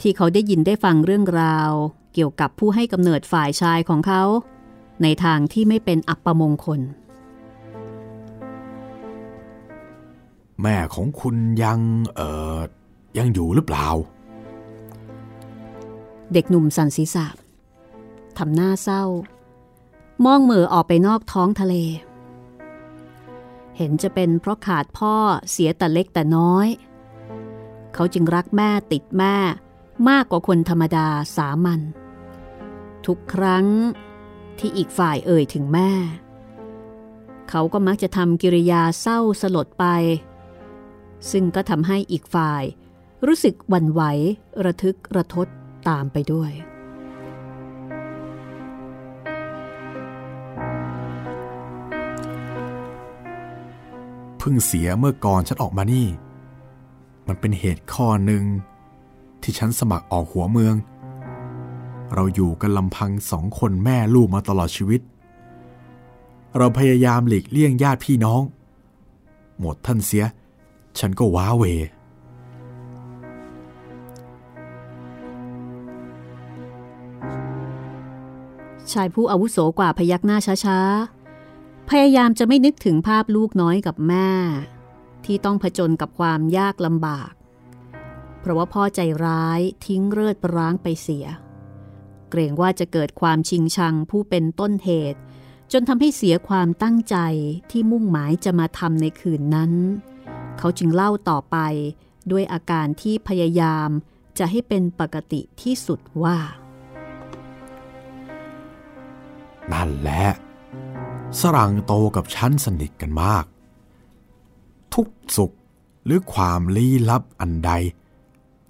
ที่เขาได้ยินได้ฟังเรื่องราว เกี่ยวกับผู้ให้กำเนิดฝ่ายชายของเขา ในทางที่ไม่เป็นอัปมงคล แม่ของคุณยังเอ่อยังอยู่หรือเปล่า เด็กหนุ่มสันศีรษะทำหน้าเศร้า มองเหมือออกไปนอกท้องทะเล เห็นจะเป็นเพราะขาดพ่อเสียแต่เล็กแต่น้อย เขาจึงรักแม่ติดแม่มากกว่าคนธรรมดาสามัญทุกครั้งที่อีกฝ่ายเอ่ยถึงแม่ เขาก็มักจะทำกิริยาเศร้าสลดไป ซึ่งก็ทำให้อีกฝ่ายรู้สึกวั่นไหวระทึกระทดตามไปด้วย พิ่งเสียเมื่อก่อนฉันออกมานี่ มันเป็นเหตุข้อหนึ่งที่ฉันสมัครออกหัวเมือง เราอยู่กันลำพังสองคนแม่ลูกมาตลอดชีวิต เราพยายามหลีกเลี่ยงญาติพี่น้อง หมดท่านเสีย ฉันก็ว้าเว ชายผู้อาวุโสกว่าพยักหน้าช้าๆ พยายามจะไม่นึกถึงภาพลูกน้อยกับแม่ ที่ต้องผจญกับความยากลำบาก เพราะว่าพ่อใจร้ายทิ้งเลือดร้างไปเสีย เกรงว่าจะเกิดความชิงชังผู้เป็นต้นเหตุ จนทำให้เสียความตั้งใจที่มุ่งหมายจะมาทำในคืนนั้น เขาจึงเล่าต่อไปด้วยอาการที่พยายามจะให้เป็นปกติที่สุดว่า นั่นแหละ สรังโตกับฉันสนิทกันมาก ทุกสุขหรือความลี้ลับอันใด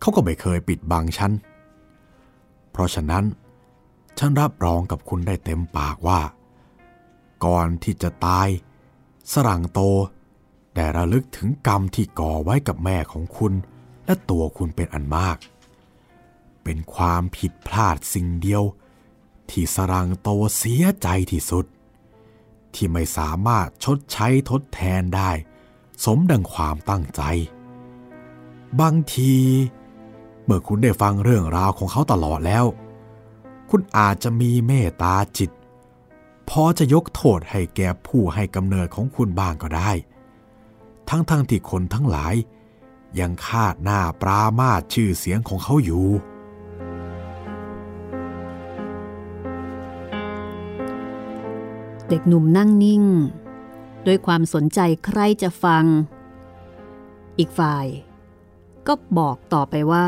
เขาก็ไม่เคยปิดบังฉัน เพราะฉะนั้น ฉันรับรองกับคุณได้เต็มปากว่า ก่อนที่จะตาย สรังโตได้ระลึกถึงกรรมที่ก่อไว้กับแม่ของคุณ และตัวคุณเป็นอันมาก เป็นความผิดพลาดสิ่งเดียว ที่สรังโตเสียใจที่สุด ที่ไม่สามารถชดใช้ทดแทนได้ สมดังความตั้งใจ บางที เมื่อคุณได้ฟังเรื่องราวของเขาตลอดแล้ว คุณอาจจะมีเมตตาจิต พอจะยกโทษให้แก่ผู้ให้กำเนิดของคุณบ้างก็ได้ ทั้งๆทที่คนทั้งหลาย ยังคาดหน้าปรามาชื่อเสียงของเขาอยู่ เด็กหนุ่มนั่งนิ่ง ด้วยความสนใจใครจะฟัง อีกฝ่าย ก็บอกต่อไปว่า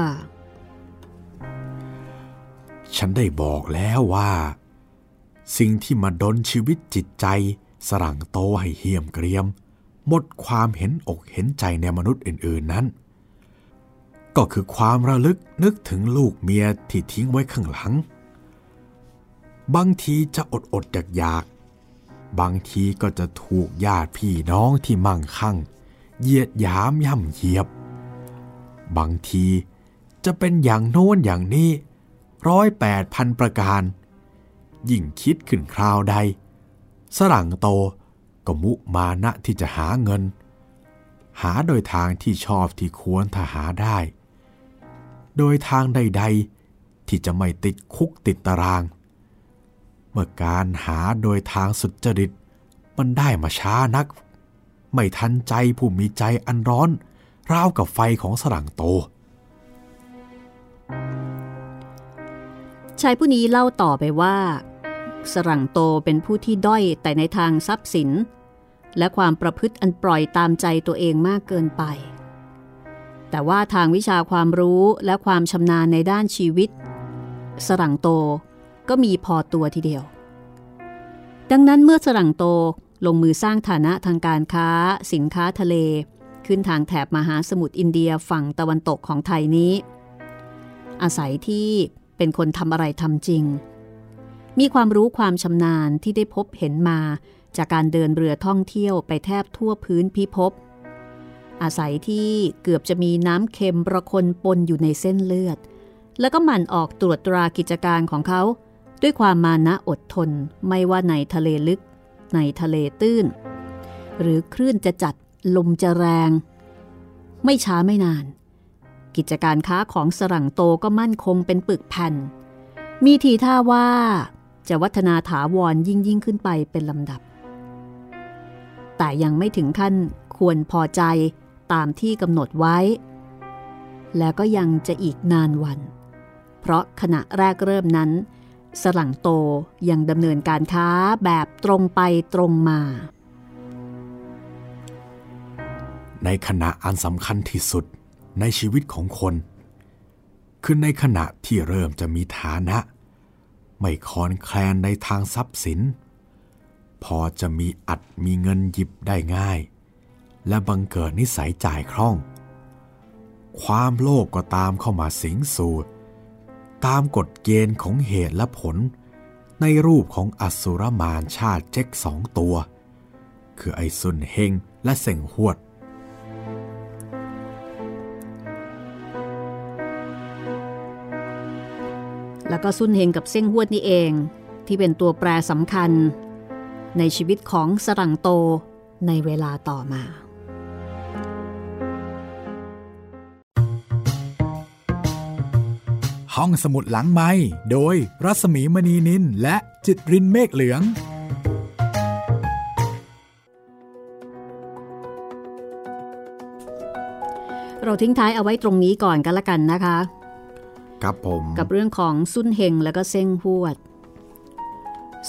ฉันได้บอกแล้วว่า สิ่งที่มาดนชีวิตจิตใจ สรั่งโตให้เหี่ยมเกรียม หมดความเห็นอกเห็นใจในมนุษย์อื่น ๆนั้น ก็คือความระลึกนึกถึงลูกเมียที่ทิ้งไว้ข้างหลังบางทีจะอดอดอยากอยาก บางทีก็จะถูกญาติพี่น้องที่มั่งคั่งเหยียดหยามย่ำเหยียบ บางทีจะเป็นอย่างโน้นอย่างนี้ร้อยแปดพันประการ ยิ่งคิดขึ้นคราวใด สรั่งโตก็มุมานะที่จะหาเงิน หาโดยทางที่ชอบที่ควรถ้าหาได้ โดยทางใด ๆ ที่จะไม่ติดคุกติดตาราง มื่อการหาโดยทางสุจริต มันได้มาช้านัก ไม่ทันใจผู้มีใจอันร้อน ราวกับไฟของสรังโต ชายผู้นี้เล่าต่อไปว่า สรังโตเป็นผู้ที่ด้อยแต่ในทางทรัพย์สิน และความประพฤติอันปล่อยตามใจตัวเองมากเกินไป แต่ว่าทางวิชาความรู้และความชำนาญในด้านชีวิต สรังโต ก็มีพอตัวทีเดียว ดังนั้นเมื่อสรั่งโตลงมือสร้างฐานะทางการค้า สินค้าทะเล ขึ้นทางแถบมหาสมุทรอินเดียฝั่งตะวันตกของไทยนี้ อาศัยที่เป็นคนทำอะไรทำจริง มีความรู้ความชำนาญที่ได้พบเห็นมาจากการเดินเรือท่องเที่ยวไปแทบทั่วพื้นพิภพอาศัยที่เกือบจะมีน้ำเค็มประคนปนอยู่ในเส้นเลือด แล้วก็หมั่นออกตรวจตรากิจการของเขา ด้วยความมานะอดทนไม่ว่าในทะเลลึก ในทะเลตื้น หรือคลื่นจะจัดลมจะแรง ไม่ช้าไม่นาน กิจการค้าของสรั่งโตก็มั่นคงเป็นปึกแผ่น มีทีท่าว่าจะวัฒนาถาวรยิ่งยิ่งขึ้นไปเป็นลำดับ แต่ยังไม่ถึงขั้นควรพอใจตามที่กำหนดไว้ แล้วก็ยังจะอีกนานวัน เพราะขณะแรกเริ่มนั้น สรั่งโตยังดำเนินการค้าแบบตรงไปตรงมา ในขณะอันสำคัญที่สุดในชีวิตของคน คือในขณะที่เริ่มจะมีฐานะ ไม่คอนแคลนในทางทรัพย์สิน พอจะมีอัดมีเงินหยิบได้ง่าย และบังเกิดนิสัยจ่ายคล่อง ความโลภกก็ตามเข้ามาสิงสู่ ตามกฎเกณฑ์ของเหตุและผล ในรูปของอสุรมานชาติเจ๊กสองตัว คือไอซุนเฮงและเส่งหวด แล้วก็ซุนเฮงกับเส้งหวดนี่เอง ที่เป็นตัวแปรสำคัญ ในชีวิตของสรังโตในเวลาต่อมา ห้องสมุดหลังไม้โดยรัสมีมณีนินและจิตรินเมฆเหลือง เราทิ้งท้ายเอาไว้ตรงนี้ก่อนกันละกันนะคะ ครับผมกับเรื่องของซุนเฮงแล้วก็เซ้งหวด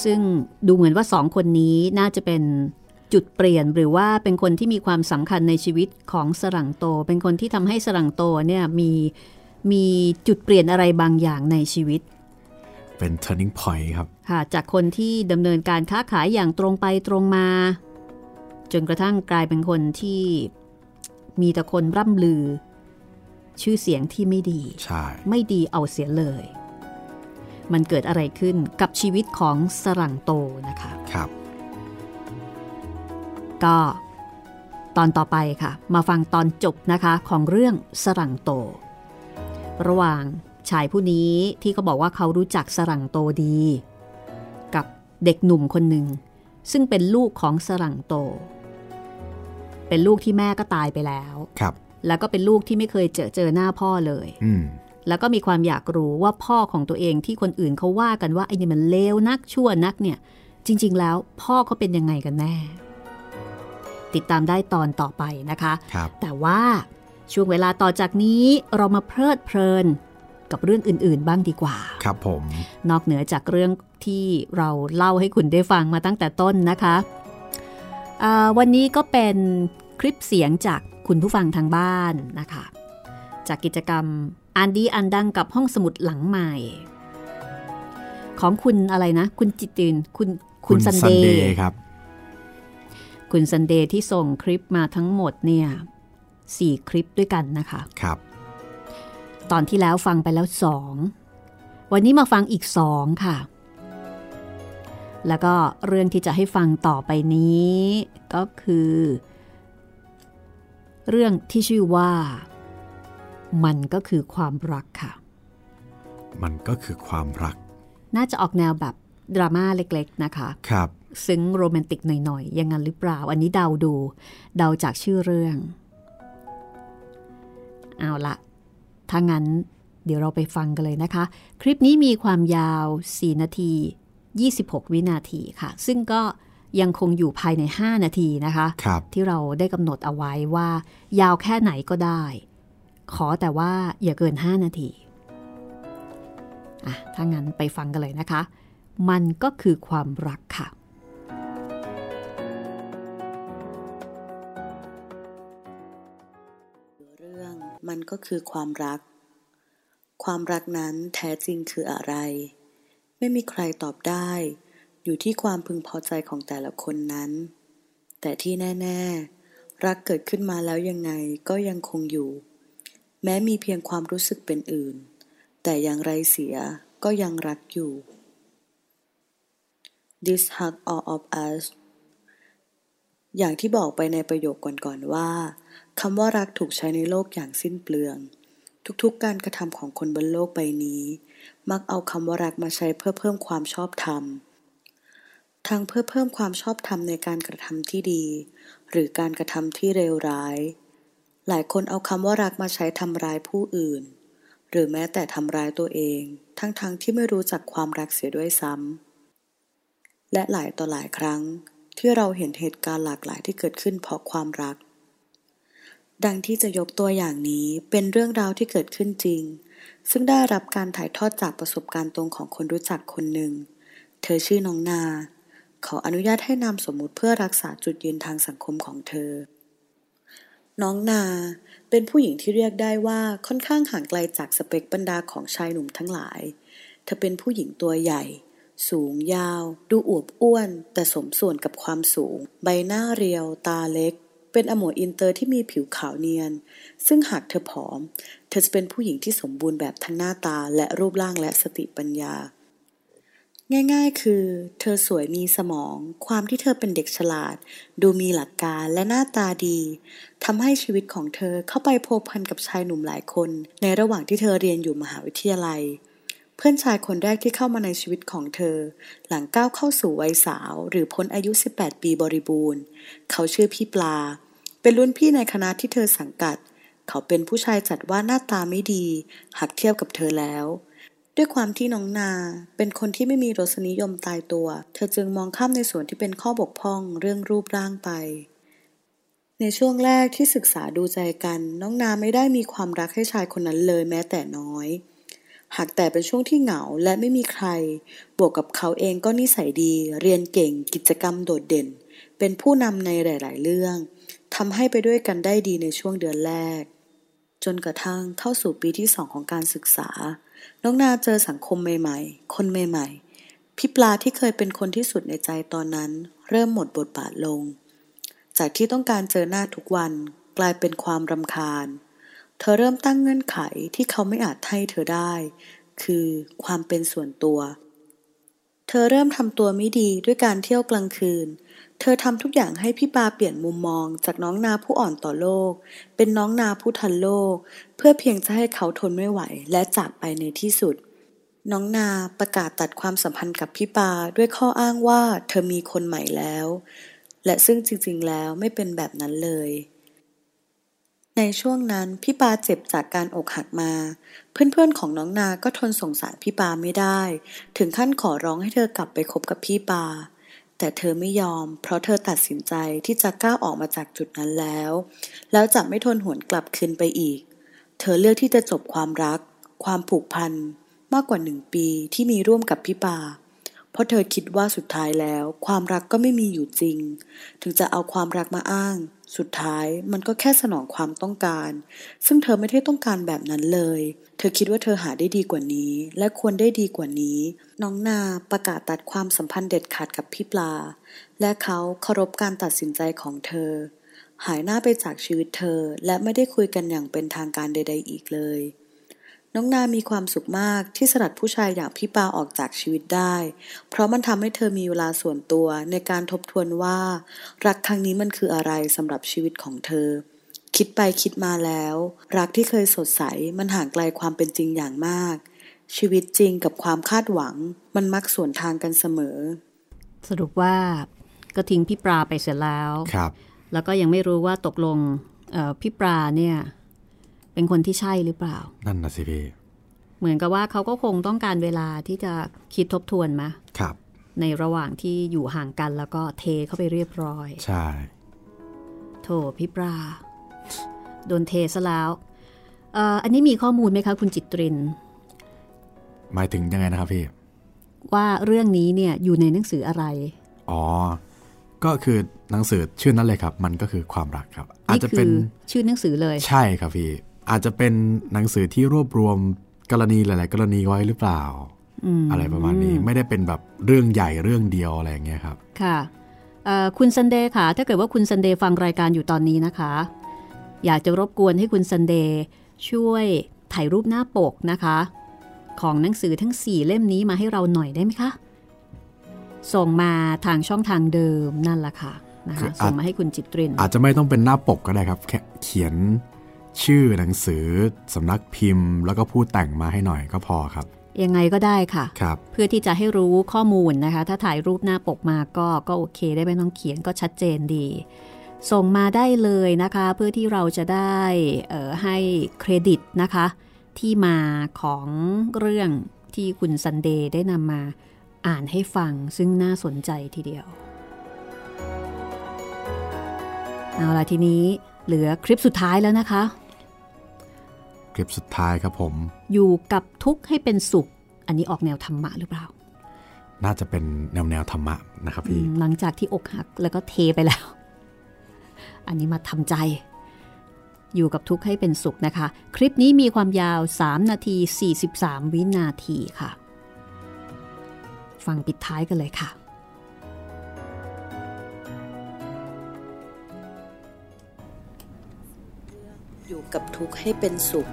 ซึ่งดูเหมือนว่าสองคนนี้น่าจะเป็นจุดเปลี่ยนหรือว่าเป็นคนที่มีความสำคัญในชีวิตของสรังโต เป็นคนที่ทำให้สรังโตเนี่ยมี มีจุดเปลี่ยนอะไรบางอย่างในชีวิต เป็น turning point ครับ ค่ะ จากคนที่ดำเนินการค้าขายอย่างตรงไปตรงมา จนกระทั่งกลายเป็นคนที่มีแต่คนร่ำลือ ชื่อเสียงที่ไม่ดี ใช่ ไม่ดีเอาเสียเลย มันเกิดอะไรขึ้นกับชีวิตของสรังโตนะคะ ครับ ก็ตอนต่อไปค่ะ มาฟังตอนจบนะคะของเรื่องสรังโต ระหว่างชายผู้นี้ที่เขาบอกว่าเขารู้จักสรังโตดี กับเด็กหนุ่มคนหนึ่ง ซึ่งเป็นลูกของสรังโต เป็นลูกที่แม่ก็ตายไปแล้วครับ แล้วก็เป็นลูกที่ไม่เคยเจอเจอหน้าพ่อเลยอืมแล้วก็มีความอยากรู้ว่าพ่อของตัวเองที่คนอื่นเขาว่ากันว่าไอ้นี่มันเลวนักชั่วนักเนี่ย จริง ๆ แล้วพ่อเขาเป็นยังไงกันแน่ ติดตามได้ตอนต่อไปนะคะครับแต่ว่า ช่วงเวลาต่อจากนี้เรามาเพลิดเพลินกับเรื่องอื่น ๆ บ้างดีกว่า ครับผม นอกเหนือจากเรื่องที่เราเล่าให้คุณได้ฟังมาตั้งแต่ต้นนะคะอ่าวันนี้ก็เป็นคลิปเสียงจากคุณผู้ฟังทางบ้านนะคะ จากกิจกรรมอันดีอันดังกับห้องสมุดหลังใหม่ ของคุณอะไรนะ คุณจิตตินคุณคุณซันเดย์ย์ครับ คุณซันเดย์ที่ส่งคลิปมาทั้งหมดเนี่ย สี่คลิปด้วยกันนะคะครับ ตอนที่แล้วฟังไปแล้วสองวันนี้มาฟังอีกสองค่ะ แล้วก็เรื่องที่จะให้ฟังต่อไปนี้ ก็คือ เรื่องที่ชื่อว่า มันก็คือความรักค่ะ มันก็คือความรัก น่าจะออกแนวแบบดราม่าเล็กๆนะคะ ครับ ซึ้งโรแมนติกหน่อยๆ อยังงั้นหรือเปล่า อันนี้เดาดู เดาจากชื่อเรื่อง เอาละถ้างั้นเดี๋ยวเราไปฟังกันเลยนะคะ คลิปนี้มีความยาว 4 นาที 26 วินาทีค่ะ ซึ่งก็ยังคงอยู่ภายใน 5 นาทีนะคะครับที่เราได้กำหนดเอาไว้ว่า ยาวแค่ไหนก็ได้ ขอแต่ว่าอย่าเกิน 5 นาทีอะถ้างั้นไปฟังกันเลยนะคะ มันก็คือความรักค่ะ มันก็คือความรัก ความรักนั้นแท้จริงคืออะไร ไม่มีใครตอบได้ อยู่ที่ความพึงพอใจของแต่ละคนนั้น แต่ที่แน่ ๆ รักเกิดขึ้นมาแล้วยังไงก็ยังคงอยู่ แม้มีเพียงความรู้สึกเป็นอื่น แต่อย่างไรเสียก็ยังรักอยู่ This hug all of us อย่างที่บอกไปในประโยคก่อนๆว่า คำว่ารักถูกใช้ในโลกอย่างสิ้นเปลือง ทุกๆการกระทำของคนบนโลกใบนี้ มักเอาคำว่ารักมาใช้เพื่อเพิ่มความชอบธรรม ทั้งเพื่อเพิ่มความชอบธรรมในการกระทำที่ดี หรือการกระทำที่เลวร้าย หลายคนเอาคำว่ารักมาใช้ทำร้ายผู้อื่น หรือแม้แต่ทำร้ายตัวเอง ทั้งๆทที่ไม่รู้จักความรักเสียด้วยซ้ำและหลายต่อหลายครั้งที่เราเห็นเหตุการณ์หลากหลายที่เกิดขึ้นเพราะความรัก ดังที่จะยกตัวอย่างนี้เป็นเรื่องราวที่เกิดขึ้นจริง ซึ่งได้รับการถ่ายทอดจากประสบการณ์ตรงของคนรู้จักคนหนึ่ง เธอชื่อน้องนา ขออนุญาตให้นามสมมุติเพื่อรักษาจุดยืนทางสังคมของเธอ น้องนาเป็นผู้หญิงที่เรียกได้ว่าค่อนข้างห่างไกลจากสเปคบรรดาของชายหนุ่มทั้งหลาย เธอเป็นผู้หญิงตัวใหญ่ สูงยาว ดูอวบอ้วน แต่สมส่วนกับความสูง ใบหน้าเรียว ตาเล็ก เป็นอาหมวยอินเตอร์ที่มีผิวขาวเนียน ซึ่งหากเธอผอม เธอจะเป็นผู้หญิงที่สมบูรณ์แบบทั้งหน้าตาและรูปร่างและสติปัญญา ง่ายๆ คือ เธอสวยมีสมอง ความที่เธอเป็นเด็กฉลาด ดูมีหลักการและหน้าตาดีทำให้ชีวิตของเธอเข้าไปพัวพันกับชายหนุ่มหลายคน ในระหว่างที่เธอเรียนอยู่มหาวิทยาลัย เพื่อนชายคนแรกที่เข้ามาในชีวิตของเธอ หลังก้าวเข้าสู่วัยสาว หรือพ้นอายุ 18 ปีบริบูรณ์ เขาชื่อพี่ปลา เป็นรุ่นพี่ในคณะที่เธอสังกัด เขาเป็นผู้ชายจัดว่าหน้าตาไม่ดี หากเทียบกับเธอแล้ว ด้วยความที่น้องนา เป็นคนที่ไม่มีรสนิยมตายตัว เธอจึงมองข้ามในส่วนที่เป็นข้อบกพร่องเรื่องรูปร่างไปในช่วงแรกที่ศึกษาดูใจกัน น้องนาไม่ได้มีความรักให้ชายคนนั้นเลยแม้แต่น้อย หากแต่เป็นช่วงที่เหงาและไม่มีใคร บวกกับเขาเองก็นิสัยดี เรียนเก่ง กิจกรรมโดดเด่น เป็นผู้นำในหลาย ๆ เรื่องทำให้ไปด้วยกันได้ดีในช่วงเดือนแรก จนกระทั่งเข้าสู่ปีที่สองของการศึกษา น้องนาเจอสังคมใหม่ ๆ คนใหม่ ๆ พี่ปลาที่เคยเป็นคนที่สุดในใจตอนนั้น เริ่มหมดบทบาทลง จากที่ต้องการเจอหน้าทุกวัน กลายเป็นความรำคาญ เธอเริ่มตั้งเงื่อนไขที่เขาไม่อาจให้เธอได้ คือความเป็นส่วนตัว เธอเริ่มทำตัวไม่ดีด้วยการเที่ยวกลางคืน เธอทำทุกอย่างให้พี่ปาเปลี่ยนมุมมองจากน้องนาผู้อ่อนต่อโลก เป็นน้องนาผู้ทันโลก เพื่อเพียงจะให้เขาทนไม่ไหวและจากไปในที่สุดน้องนาประกาศตัดความสัมพันธ์กับพี่ปาด้วยข้ออ้างว่าเธอมีคนใหม่แล้ว และซึ่งจริงๆแล้วไม่เป็นแบบนั้นเลย ในช่วงนั้นพี่ปาเจ็บจากการอกหักมา เพื่อนๆของน้องนาก็ทนสงสารพี่ปาไม่ได้ ถึงขั้นขอร้องให้เธอกลับไปคบกับพี่ปา แต่เธอไม่ยอม เพราะเธอตัดสินใจที่จะก้าวออกมาจากจุดนั้นแล้ว แล้วจะไม่ทนหวนกลับคืนไปอีก เธอเลือกที่จะจบความรัก ความผูกพันมากกว่าหนึ่งปีที่มีร่วมกับพี่ปา เพราะเธอคิดว่าสุดท้ายแล้ว ความรักก็ไม่มีอยู่จริง ถึงจะเอาความรักมาอ้าง สุดท้ายมันก็แค่สนองความต้องการ ซึ่งเธอไม่ได้ต้องการแบบนั้นเลย เธอคิดว่าเธอหาได้ดีกว่านี้ และควรได้ดีกว่านี้ น้องนาประกาศตัดความสัมพันธ์เด็ดขาดกับพี่ปลา และเขาเคารพการตัดสินใจของเธอ หายหน้าไปจากชีวิตเธอ และไม่ได้คุยกันอย่างเป็นทางการใด ๆ อีกเลย น้องนามีความสุขมากที่สลัดผู้ชายอย่างพี่ปาออกจากชีวิตได้ เพราะมันทำให้เธอมีเวลาส่วนตัวในการทบทวนว่า รักครั้งนี้มันคืออะไรสำหรับชีวิตของเธอ คิดไปคิดมาแล้ว รักที่เคยสดใสมันห่างไกลความเป็นจริงอย่างมาก ชีวิตจริงกับความคาดหวัง มันมักสวนทางกันเสมอ สรุปว่าก็ทิ้งพี่ปลาไปเสร็จแล้วครับ แล้วก็ยังไม่รู้ว่าตกลงเอ่อพี่ปลาเนี่ย เป็นคนที่ใช่หรือเปล่า นั่นนะสิพี่ เหมือนกับว่าเขาก็คงต้องการเวลาที่จะคิดทบทวนมาครับ ในระหว่างที่อยู่ห่างกันแล้วก็เทเข้าไปเรียบร้อย ใช่ โถพี่ปลาโดนเทซะแล้วเอ่ออันนี้มีข้อมูลไหมคะ คุณจิตริน หมายถึงยังไงนะครับพี่ ว่าเรื่องนี้เนี่ยอยู่ในหนังสืออะไร อ๋อ ก็คือหนังสือชื่อนั้นเลยครับ มันก็คือความรักครับ อาจนี่จะคืเป็นชื่อหนังสือเลย ใช่ครับพี่ อาจจะเป็นหนังสือที่รวบรวมกรณีหลาย ๆ กรณีไว้หรือเปล่ามอะไรประมาณนี้ไม่ได้เป็นแบบเรื่องใหญ่เรื่องเดียวอะไรอย่างเงี้ยครับ ค่ะเอ่อคุณซันเดย์ค่ะ ถ้าเกิดว่าคุณซันเดย์ฟังรายการอยู่ตอนนี้นะคะ อยากจะรบกวนให้คุณซันเดย์ช่วยถ่ายรูปหน้าปกนะคะ ของหนังสือทั้ง 4 เล่มนี้มาให้เราหน่อยได้ไหมคะ ส่งมาทางช่องทางเดิมนั่นแหละค่ะนะคืคะออาจส่งมาให้คุณจิตริน อาจจะไม่ต้องเป็นหน้าปกก็ได้ครับ แค่เขียน ชื่อหนังสือสำนักพิมพ์ แล้วก็พูดแต่งมาให้หน่อยก็พอครับ ยังไงก็ได้ค่ะครับเพื่อที่จะให้รู้ข้อมูลนะคะ ถ้าถ่ายรูปหน้าปกมาก็ก็โอเคได้ไม่ต้องเขียนก็ชัดเจนดี ส่งมาได้เลยนะคะ เพื่อที่เราจะได้เอ่อให้เครดิตนะคะ ที่มาของเรื่องที่คุณซันเดย์ได้นำมาอ่านให้ฟังซึ่งน่าสนใจทีเดียว เอาล่ะทีนี้ เหลือคลิปสุดท้ายแล้วนะคะ คลิปสุดท้ายครับผม อยู่กับทุกข์ให้เป็นสุข อันนี้ออกแนวธรรมะหรือเปล่า น่าจะเป็นแนวแนวธรรมะนะครับพี่หลังจากที่อกหักแล้วก็เทไปแล้ว อันนี้มาทำใจ อยู่กับทุกข์ให้เป็นสุขนะคะ คลิปนี้มีความยาว 3 นาที 43 วินาทีค่ะ ฟังปิดท้ายกันเลยค่ะ กับทุกข์ให้เป็นสุข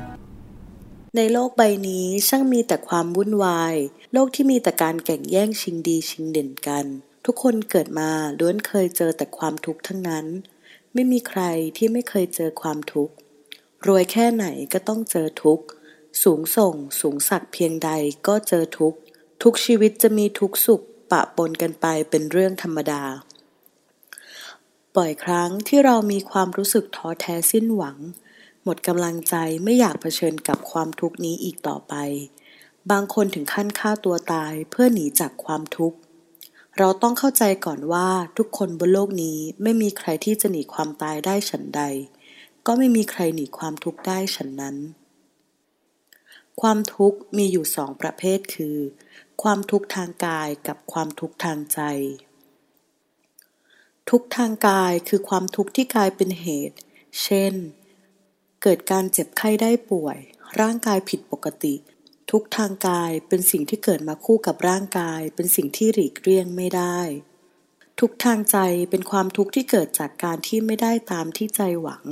ในโลกใบนี้ช่างมีแต่ความวุ่นวาย โลกที่มีแต่การแข่งแย่งชิงดีชิงเด่นกัน ทุกคนเกิดมาล้วนเคยเจอแต่ความทุกข์ทั้งนั้น ไม่มีใครที่ไม่เคยเจอความทุกข์ รวยแค่ไหนก็ต้องเจอทุกข์ สูงส่งสูงสักเพียงใดก็เจอทุกข์ ทุกชีวิตจะมีทุกข์สุขปะปนกันไปเป็นเรื่องธรรมดาบ่อยครั้งที่เรามีความรู้สึกท้อแท้สิ้นหวัง หมดกำลังใจไม่อยากเผชิญกับความทุกข์นี้อีกต่อไป บางคนถึงขั้นฆ่าตัวตายเพื่อหนีจากความทุกข์ เราต้องเข้าใจก่อนว่าทุกคนบนโลกนี้ไม่มีใครที่จะหนีความตายได้ฉันใด ก็ไม่มีใครหนีความทุกข์ได้ฉันนั้น ความทุกข์มีอยู่สองประเภทคือ ความทุกข์ทางกายกับความทุกข์ทางใจ ทุกข์ทางกายคือความทุกข์ที่กลายเป็นเหตุ เช่น เกิดการเจ็บไข้ได้ป่วย ร่างกายผิดปกติ ทุกทางกายเป็นสิ่งที่เกิดมาคู่กับร่างกาย เป็นสิ่งที่หลีกเลี่ยงไม่ได้ ทุกทางใจเป็นความทุกข์ที่เกิดจากการที่ไม่ได้ตามที่ใจหวัง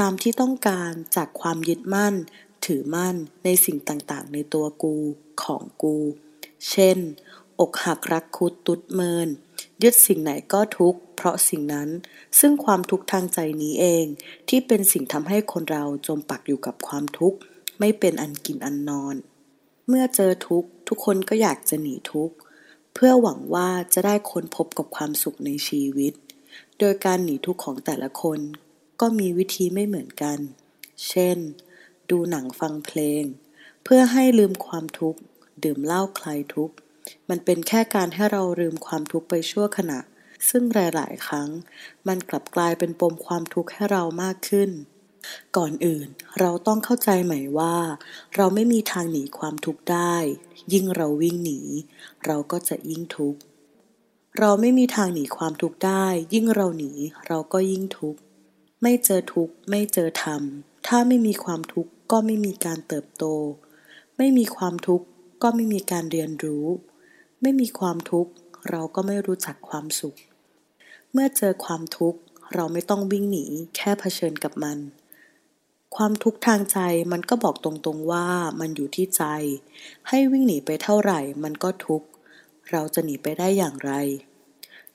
ตามที่ต้องการจากความยึดมั่น ถือมั่นในสิ่งต่างๆ ในตัวกูของกู เช่น อกหักรักคุดตุดเมิน ยึดสิ่งไหนก็ทุกข์ ราะสิ่งนั้น ซึ่งความทุกข์ทางใจนี้เอง ที่เป็นสิ่งทำให้คนเราจมปักอยู่กับความทุกข์ ไม่เป็นอันกินอันนอน เมื่อเจอทุกข์ ทุกคนก็อยากจะหนีทุกข์ เพื่อหวังว่าจะได้ค้นพบกับความสุขในชีวิต โดยการหนีทุกข์ของแต่ละคน ก็มีวิธีไม่เหมือนกัน เช่น ดูหนังฟังเพลง เพื่อให้ลืมความทุกข์ ดื่มเหล้าคลายทุกข์มันเป็นแค่การให้เราลืมความทุกข์ไปชั่วขณะ ซึ่งหลาย ๆ ครั้ง มันกลับกลายเป็นปมความทุกข์ให้เรามากขึ้น ก่อนอื่นเราต้องเข้าใจใหม่ว่า เราไม่มีทางหนีความทุกข์ได้ ยิ่งเราวิ่งหนี เราก็จะยิ่งทุกข์เราไม่มีทางหนีความทุกข์ได้ ยิ่งเราหนีเราก็ยิ่งทุกข์ไม่เจอทุกข์ไม่เจอธรรม ถ้าไม่มีความทุกข์ก็ไม่มีการเติบโต ไม่มีความทุกข์ก็ไม่มีการเรียนรู้ ไม่มีความทุกข์ เราก็ไม่รู้จักความสุข เมื่อเจอความทุกข์เราไม่ต้องวิ่งหนีแค่เผชิญกับมัน ความทุกข์ทางใจมันก็บอกตรงๆว่ามันอยู่ที่ใจ ให้วิ่งหนีไปเท่าไหร่มันก็ทุกข์ เราจะหนีไปได้อย่างไร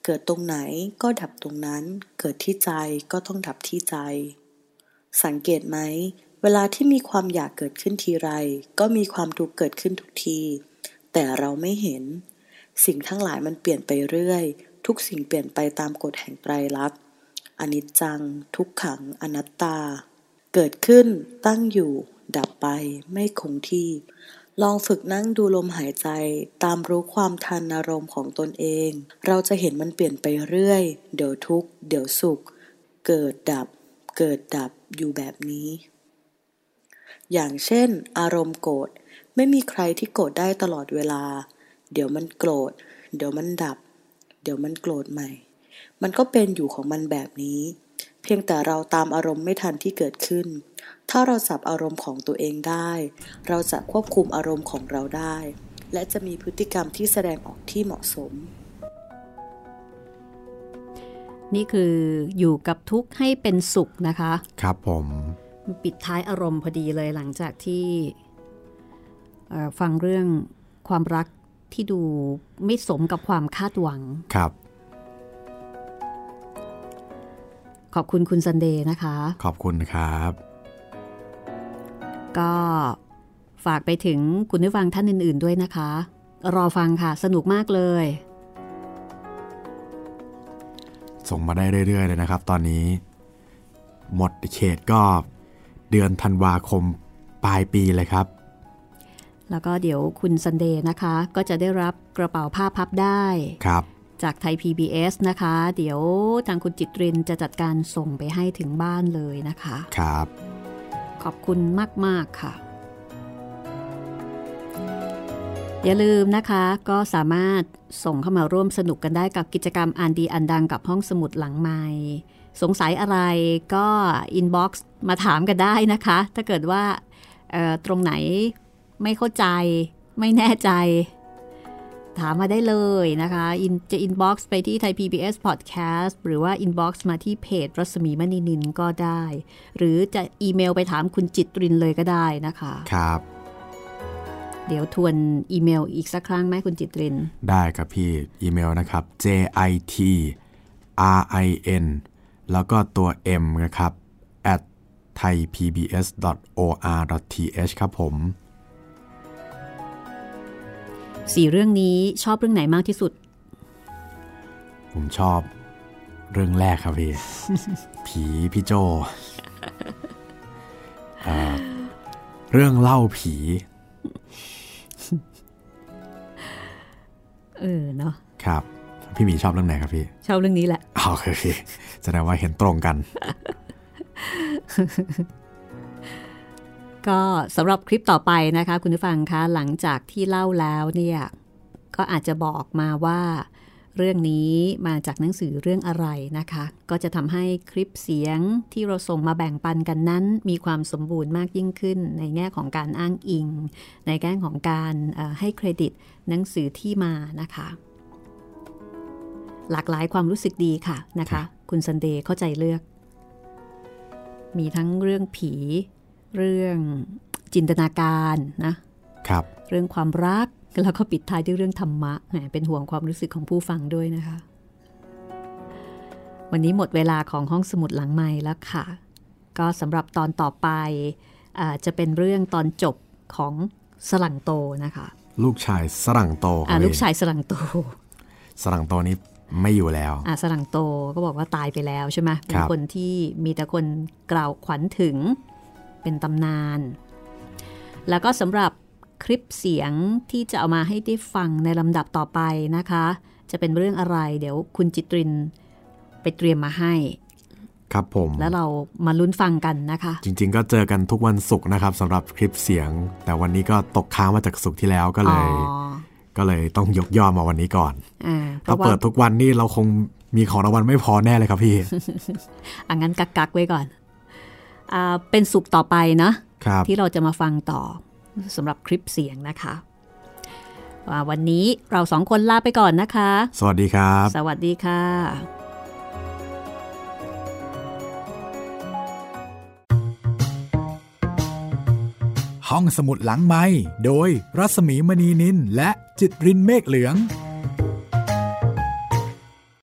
เกิดตรงไหนก็ดับตรงนั้น เกิดที่ใจก็ต้องดับที่ใจ สังเกตไหมเวลาที่มีความอยากเกิดขึ้นทีไร ก็มีความทุกข์เกิดขึ้นทุกที แต่เราไม่เห็น สิ่งทั้งหลายมันเปลี่ยนไปเรื่อย ทุกสิ่งเปลี่ยนไปตามกฎแห่งไตรลักษณ์อนิจจัง ทุกขัง อนัตตา เกิดขึ้น ตั้งอยู่ ดับไป ไม่คงที่ ลองฝึกนั่งดูลมหายใจ ตามรู้ความทันอารมณ์ของตนเอง เราจะเห็นมันเปลี่ยนไปเรื่อย เดี๋ยวทุกข์ เดี๋ยวสุข เกิดดับ เกิดดับ อยู่แบบนี้ อย่างเช่น อารมณ์โกรธ ไม่มีใครที่โกรธได้ตลอดเวลา เดี๋ยวมันโกรธ เดี๋ยวมันดับ เดี๋ยวมันโกรธใหม่ มันก็เป็นอยู่ของมันแบบนี้ เพียงแต่เราตามอารมณ์ไม่ทันที่เกิดขึ้น ถ้าเราจับอารมณ์ของตัวเองได้ เราจะควบคุมอารมณ์ของเราได้ และจะมีพฤติกรรมที่แสดงออกที่เหมาะสม นี่คืออยู่กับทุกข์ให้เป็นสุขนะคะ ครับผมปิดท้ายอารมณ์พอดีเลยหลังจากที่เอ่อฟังเรื่องความรัก ที่ดูไม่สมกับความคาดหวังครับ ขอบคุณคุณซันเดย์นะคะ ขอบคุณครับ ก็ฝากไปถึงคุณผู้ฟังท่านอื่น ๆด้วยนะคะ รอฟังค่ะ สนุกมากเลย ส่งมาได้เรื่อย ๆ เลยนะครับ ตอนนี้ หมดเขตก็เดือนธันวาคมปลายปีเลยครับ แล้วก็เดี๋ยวคุณซันเดย์นะคะ ก็จะได้รับกระเป๋าผ้าพับได้ครับจากไทย PBS นะคะ เดี๋ยวทางคุณจิตรินจะจัดการส่งไปให้ถึงบ้านเลยนะคะ ครับ ขอบคุณมาก ๆ ค่ะ อย่าลืมนะคะ ก็สามารถส่งเข้ามาร่วมสนุกกันได้กับกิจกรรมอ่านดีอ่านดังกับห้องสมุดหลังไมค์สงสัยอะไรก็ inbox มาถามกันได้นะคะ ถ้าเกิดว่าเอ่อตรงไหน ไม่เข้าใจ ไม่แน่ใจ ถามมาได้เลยนะคะอินจะ inbox ไปที่ Thai PBS Podcast หรือว่า inbox มาที่เพจรัศมีมณีนินก็ได้ หรือจะอีเมลไปถามคุณจิตรินเลยก็ได้นะคะ ครับ เดี๋ยวทวนอีเมลอีกสักครั้งไหมคุณจิตริน ได้ครับพี่อีเมลนะครับ j i t r i n แล้วก็ตัว m นะครับ at thaipbs.or.th ครับผม สี่เรื่องนี้ชอบเรื่องไหนมากที่สุด ผมชอบ เรื่องแรกครับพี่ ผีพี่โจเอ่อเรื่องเล่าผี เออเนาะ ครับ พี่หมีชอบเรื่องไหนครับพี่ ชอบเรื่องนี้แหละอ๋อโอเคโอเคแสดงว่าเห็นตรงกัน ก็สำหรับคลิปต่อไปนะคะ คุณผู้ฟังคะหลังจากที่เล่าแล้วเนี่ยก็อาจจะบอกมาว่า เรื่องนี้มาจากหนังสือเรื่องอะไรนะคะ ก็จะทำให้คลิปเสียงที่เราส่งมาแบ่งปันกันนั้น มีความสมบูรณ์มากยิ่งขึ้น ในแง่ของการอ้างอิง ในแง่ของการให้เครดิตหนังสือที่มานะคะ หลากหลายความรู้สึกดีค่ะนะคะ คุณซันเดย์เข้าใจเลือก มีทั้งเรื่องผี เรื่องจินตนาการนะครับเรื่องความรักแล้วก็ปิดท้ายด้วยเรื่องธรรมะแหมเป็นห่วงความรู้สึกของผู้ฟังด้วยนะคะ วันนี้หมดเวลาของห้องสมุดหลังใหม่แล้วค่ะ ก็สำหรับตอนต่อไปอ่าจะเป็นเรื่องตอนจบของสลังโตนะคะ ลูกชายสรั่งโตคอ่ารับลูกพี่ชายสลังโตสรั่งโตนี้ไม่อยู่แล้วอ่าสลังโตก็บอกว่าตายไปแล้วใช่ไหมเป็นครับคนที่มีแต่คนกล่าวขวัญถึง เป็นตำนาน แล้วก็สำหรับคลิปเสียงที่จะเอามาให้ได้ฟังในลำดับต่อไปนะคะ จะเป็นเรื่องอะไร เดี๋ยวคุณจิตรินไปเตรียมมาให้ ครับผม แล้วเรามาลุ้นฟังกันนะคะ จริง ๆ ก็เจอกันทุกวันศุกร์นะครับสำหรับคลิปเสียง แต่วันนี้ก็ตกค้างมาจากศุกร์ที่แล้วก็เลยอ๋อก็เลยต้องยกย่อมาวันนี้ก่อนอ่าเพถ้าราะว่าเปิดทุกวันนี่เราคงมีของรางวัลไม่พอแน่เลยครับพี่อะงั้นกักกักๆไว้ก่อนอ่า เป็นสุกร์ต่อไปเนาะครับที่เราจะมาฟังต่อสำหรับคลิปเสียงนะคะว่าวันนี้เราสองคนลาไปก่อนนะคะ สวัสดีครับ สวัสดีค่ะ ห้องสมุดหลังไม้โดยรัสมีมณีนินและจิตรินเมฆเหลือง